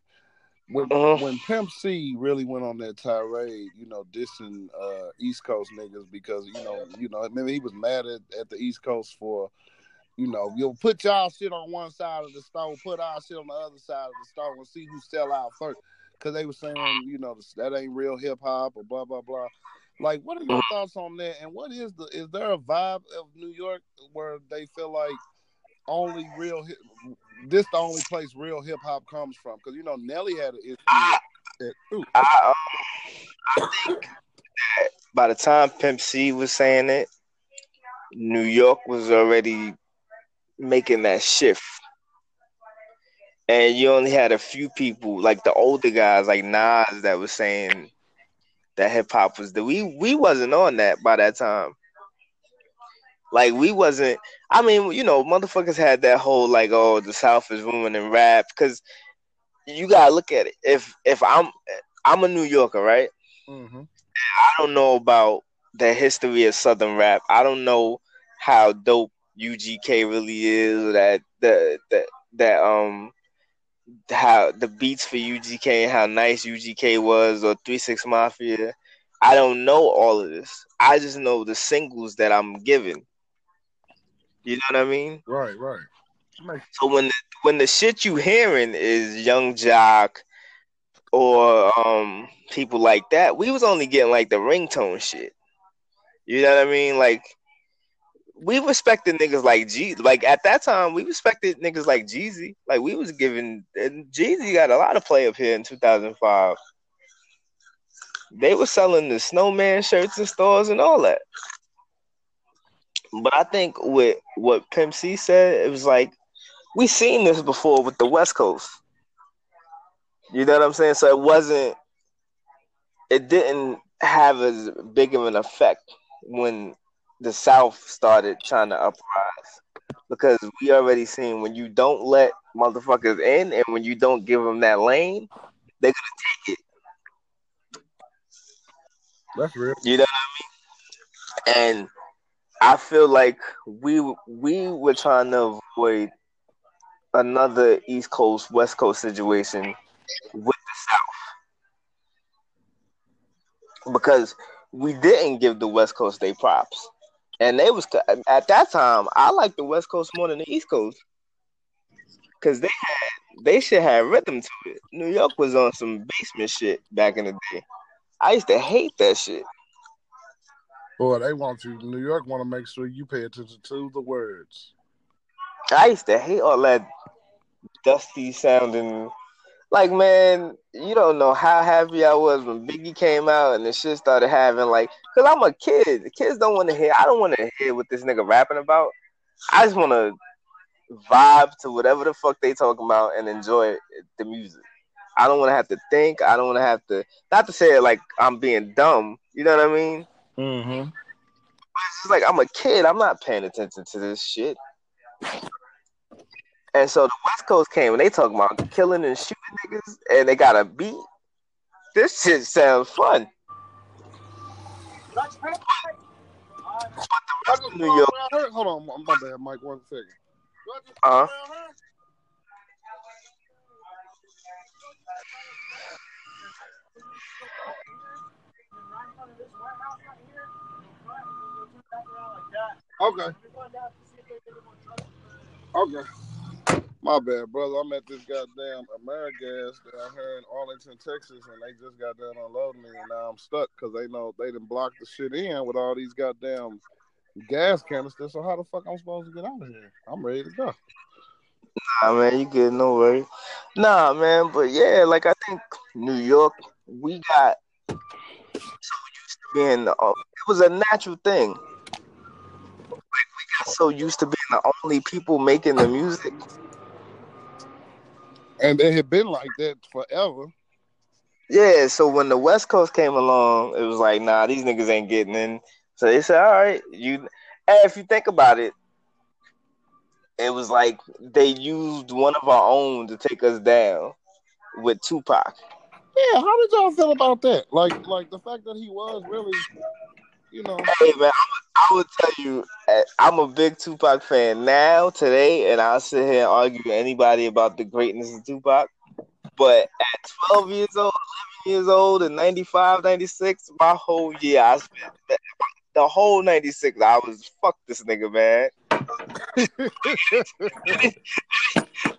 S2: When
S1: Uh-huh.
S2: when Pimp C really went on that tirade, you know, dissing uh, East Coast niggas because you know, you know, maybe he was mad at, at the East Coast for, you know, you'll put y'all shit on one side of the store, put our shit on the other side of the store, and see who sell out first. Because they were saying, you know, that ain't real hip hop or blah blah blah. Like, what are your thoughts on that? And what is the is there a vibe of New York where they feel like only real hip, this the only place real hip hop comes from? Because you know Nelly had an issue. At, ooh,
S1: I, um, I think that by the time Pimp C was saying it, New York was already making that shift. And you only had a few people, like the older guys, like Nas, that was saying that hip hop was the we we wasn't on that by that time. Like we wasn't. I mean, you know, motherfuckers had that whole like, oh, the South is ruining rap because you gotta look at it. If if I'm I'm a New Yorker, right?
S2: mm-hmm.
S1: I don't know about the history of Southern rap. I don't know how dope UGK really is, or that the that that um how the beats for UGK how nice UGK was, or Three Six Mafia. I don't know all of this. I just know the singles that I'm given. You know what I mean?
S2: Right, right.
S1: So when the, when the shit you hearing is Yung Joc or um people like that, we was only getting like the ringtone shit. You know what I mean? Like we respected niggas like G. Like at that time, we respected niggas like Jeezy. Like we was giving and Jeezy got a lot of play up here in 2005. They were selling the snowman shirts in stores and all that. But I think with what Pimp C said, it was like we seen this before with the West Coast. You know what I'm saying? So it wasn't. It didn't have as big of an effect when the South started trying to uprise because we already seen when you don't let motherfuckers in and when you don't give them that lane, they're gonna take it.
S2: That's real.
S1: You know what I mean? And I feel like we we were trying to avoid another East Coast West Coast situation with the South because we didn't give the West Coast their props, and they was at that time. I liked the West Coast more than the East Coast because they had they should have rhythm to it. New York was on some basement shit back in the day. I used to hate that shit.
S2: Boy, they want you. New York want to make sure you pay attention to the words.
S1: I used to hate all that dusty sounding. Like, man, you don't know how happy I was when Biggie came out and the shit started having like, cause I'm a kid. The kids don't want to hear. I don't want to hear what this nigga rapping about. I just want to vibe to whatever the fuck they talking about and enjoy the music. I don't want to have to think. I don't want to have to. Not to say it like I'm being dumb. You know what I mean?
S2: Mm-hmm.
S1: But it's just like I'm a kid. I'm not paying attention to this shit. And so the West Coast came and they talking about killing and shooting niggas, and they got a beat. This shit sounds fun. But the rest of New York,
S2: Hold on, my bad, Mike. One second.
S1: uh,
S2: Okay. Okay. My bad, brother. I'm at this goddamn AmeriGas down here in Arlington, Texas, and they just got done unloading me, and now I'm stuck because they know they didn't block the shit in with all these goddamn gas canisters. So how the fuck I'm supposed to get out of here? I'm ready to go.
S1: Nah, man, you good? No. Nah, man, but yeah, like I think New York, we got so used to being the. It was a natural thing. Like we got so used to being the only people making the music.
S2: And they had been like that forever.
S1: Yeah, so when the West Coast came along, it was like, nah, these niggas ain't getting in. So they said, all right, you. And if you think about it, it was like they used one of our own to take us down with Tupac.
S2: Yeah, how did y'all feel about that? Like, like the fact that he was really, you know,
S1: Hey man, I would tell you, uh, I'm a big Tupac fan now today, and I'll sit here and argue with anybody about the greatness of Tupac. But at 12 years old, 11 years old, and 95, 96, my whole year, I spent the, the whole 96. I was fuck this nigga, man.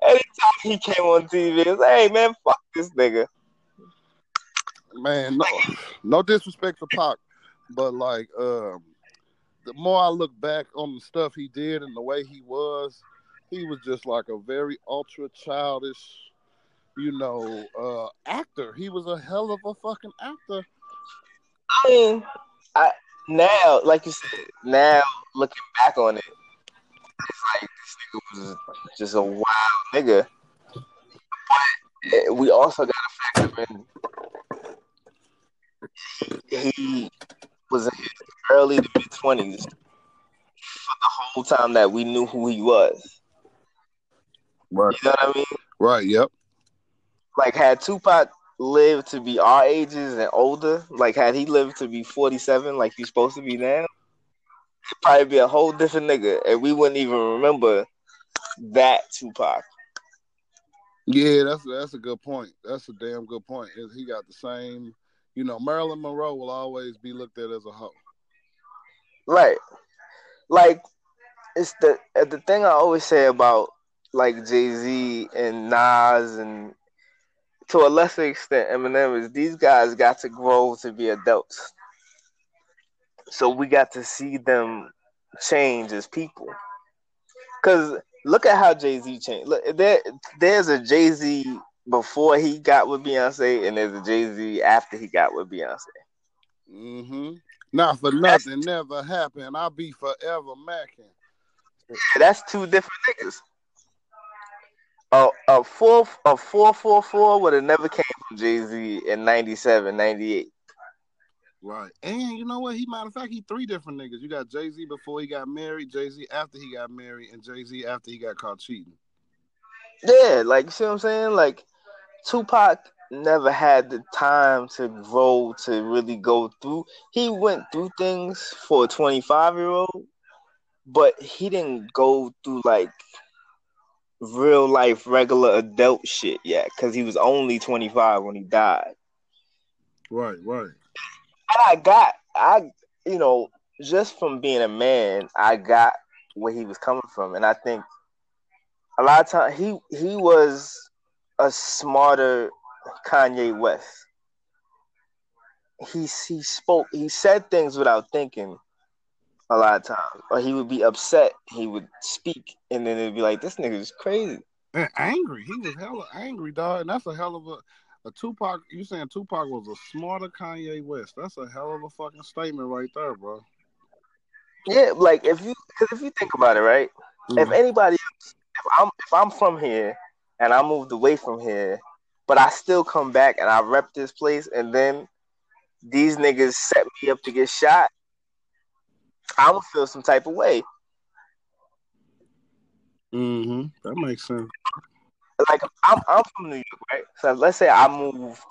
S1: Anytime he came on TV, it's hey man, fuck this nigga.
S2: man, no, no disrespect for Pac, but like, um, the more I look back on the stuff he did and the way he was, he was just like a very ultra childish, you know, uh, actor. He was a hell of a fucking actor.
S1: I mean, I now, like you said, now looking back on it, it's like this nigga was just a wild nigga. But we also got to factor in he was in his early to mid twenties for the whole time that we knew who he was.
S2: Right.
S1: You know what I mean?
S2: Right. Yep.
S1: Like had Tupac lived to be our ages and older, like had he lived to be forty seven, like he's supposed to be now, he'd probably be a whole different nigga, and we wouldn't even remember that Tupac.
S2: Yeah, that's that's a good point. That's a damn good point. He got the same? You know, Marilyn Monroe will always be looked at as a hoe.
S1: Right. Like it's the uh, the thing I always say about like Jay Z and Nas and to a lesser extent Eminem is these guys got to grow to be adults. So we got to see them change as people. Cause look at how Jay Z changed. Look, there, there's a Jay Z before he got with Beyonce, and there's a Jay Z after he got with Beyonce.
S2: Mm-hmm. Not for nothing, never happened. I'll be forever macking.
S1: Yeah, that's two different niggas. a a four a four four four would have never came from Jay Z in 97, 98.
S2: Right. And you know what? He matter of fact, he three different niggas. You got Jay Z before he got married, Jay Z after he got married, and Jay Z after he got caught cheating.
S1: Yeah, like you see what I'm saying? Like Tupac never had the time to grow to really go through. He went through things for a 25 year old, but he didn't go through like real life regular adult shit yet because he was only 25 when he died.
S2: Right, right.
S1: And I got, I, you know, just from being a man, I got where he was coming from, and I think a lot of times he he was a smarter Kanye West. He he spoke, he said things without thinking a lot of times, or he would be upset. He would speak, and then it'd be like, "This nigga is crazy."
S2: And angry. He was hella angry, dog, and that's a hell of a a Tupac. You saying Tupac was a smarter Kanye West? That's a hell of a fucking statement right there, bro.
S1: Yeah, like if you because if you think about it, right? Mm-hmm. If anybody, if I'm if I'm from here and I moved away from here, but I still come back and I rep this place, and then these niggas set me up to get shot, I would feel some type of way.
S2: Mm-hmm. That makes sense.
S1: Like I'm, I'm from New York, right? So let's say I moved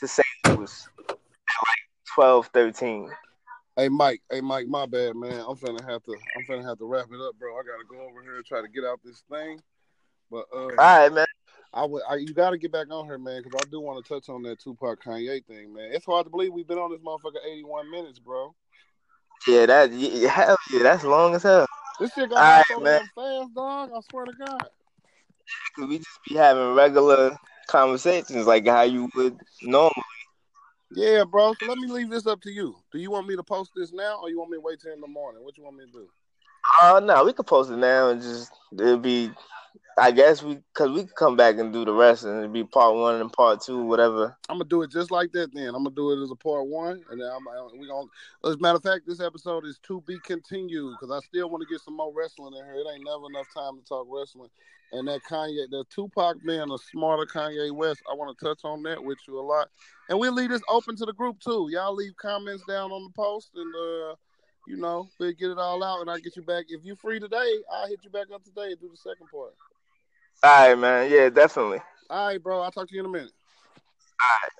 S1: to St. Louis at like 12, 13.
S2: Hey Mike, hey Mike, my bad, man. I'm finna have to, I'm finna have to wrap it up, bro. I gotta go over here and try to get out this thing. But uh, all
S1: right, man.
S2: I would, I, you got to get back on here, man, because I do want to touch on that Tupac Kanye thing, man. It's hard to believe we've been on this motherfucker 81 minutes, bro.
S1: Yeah, that yeah, hell yeah, that's long as hell.
S2: This shit gonna right, so man. fast, dog. I swear to God.
S1: Cause we just be having regular conversations like how you would normally.
S2: Yeah, bro. So let me leave this up to you. Do you want me to post this now, or you want me to wait till in the morning? What you want me to do?
S1: Uh no, we could post it now and just it'll be I guess we, cause we come back and do the rest, and it'd be part one and part two, whatever.
S2: I'm gonna do it just like that. Then I'm gonna do it as a part one, and then I'm we gonna. As a matter of fact, this episode is to be continued because I still want to get some more wrestling in here. It ain't never enough time to talk wrestling. And that Kanye, the Tupac being a smarter Kanye West, I want to touch on that with you a lot. And we'll leave this open to the group too. Y'all leave comments down on the post, and uh, you know we'll get it all out, and I'll get you back. If you're free today, I'll hit you back up today and do the second part.
S1: All right, man. Yeah, definitely.
S2: All right, bro. I'll talk to you in a minute.
S1: All right.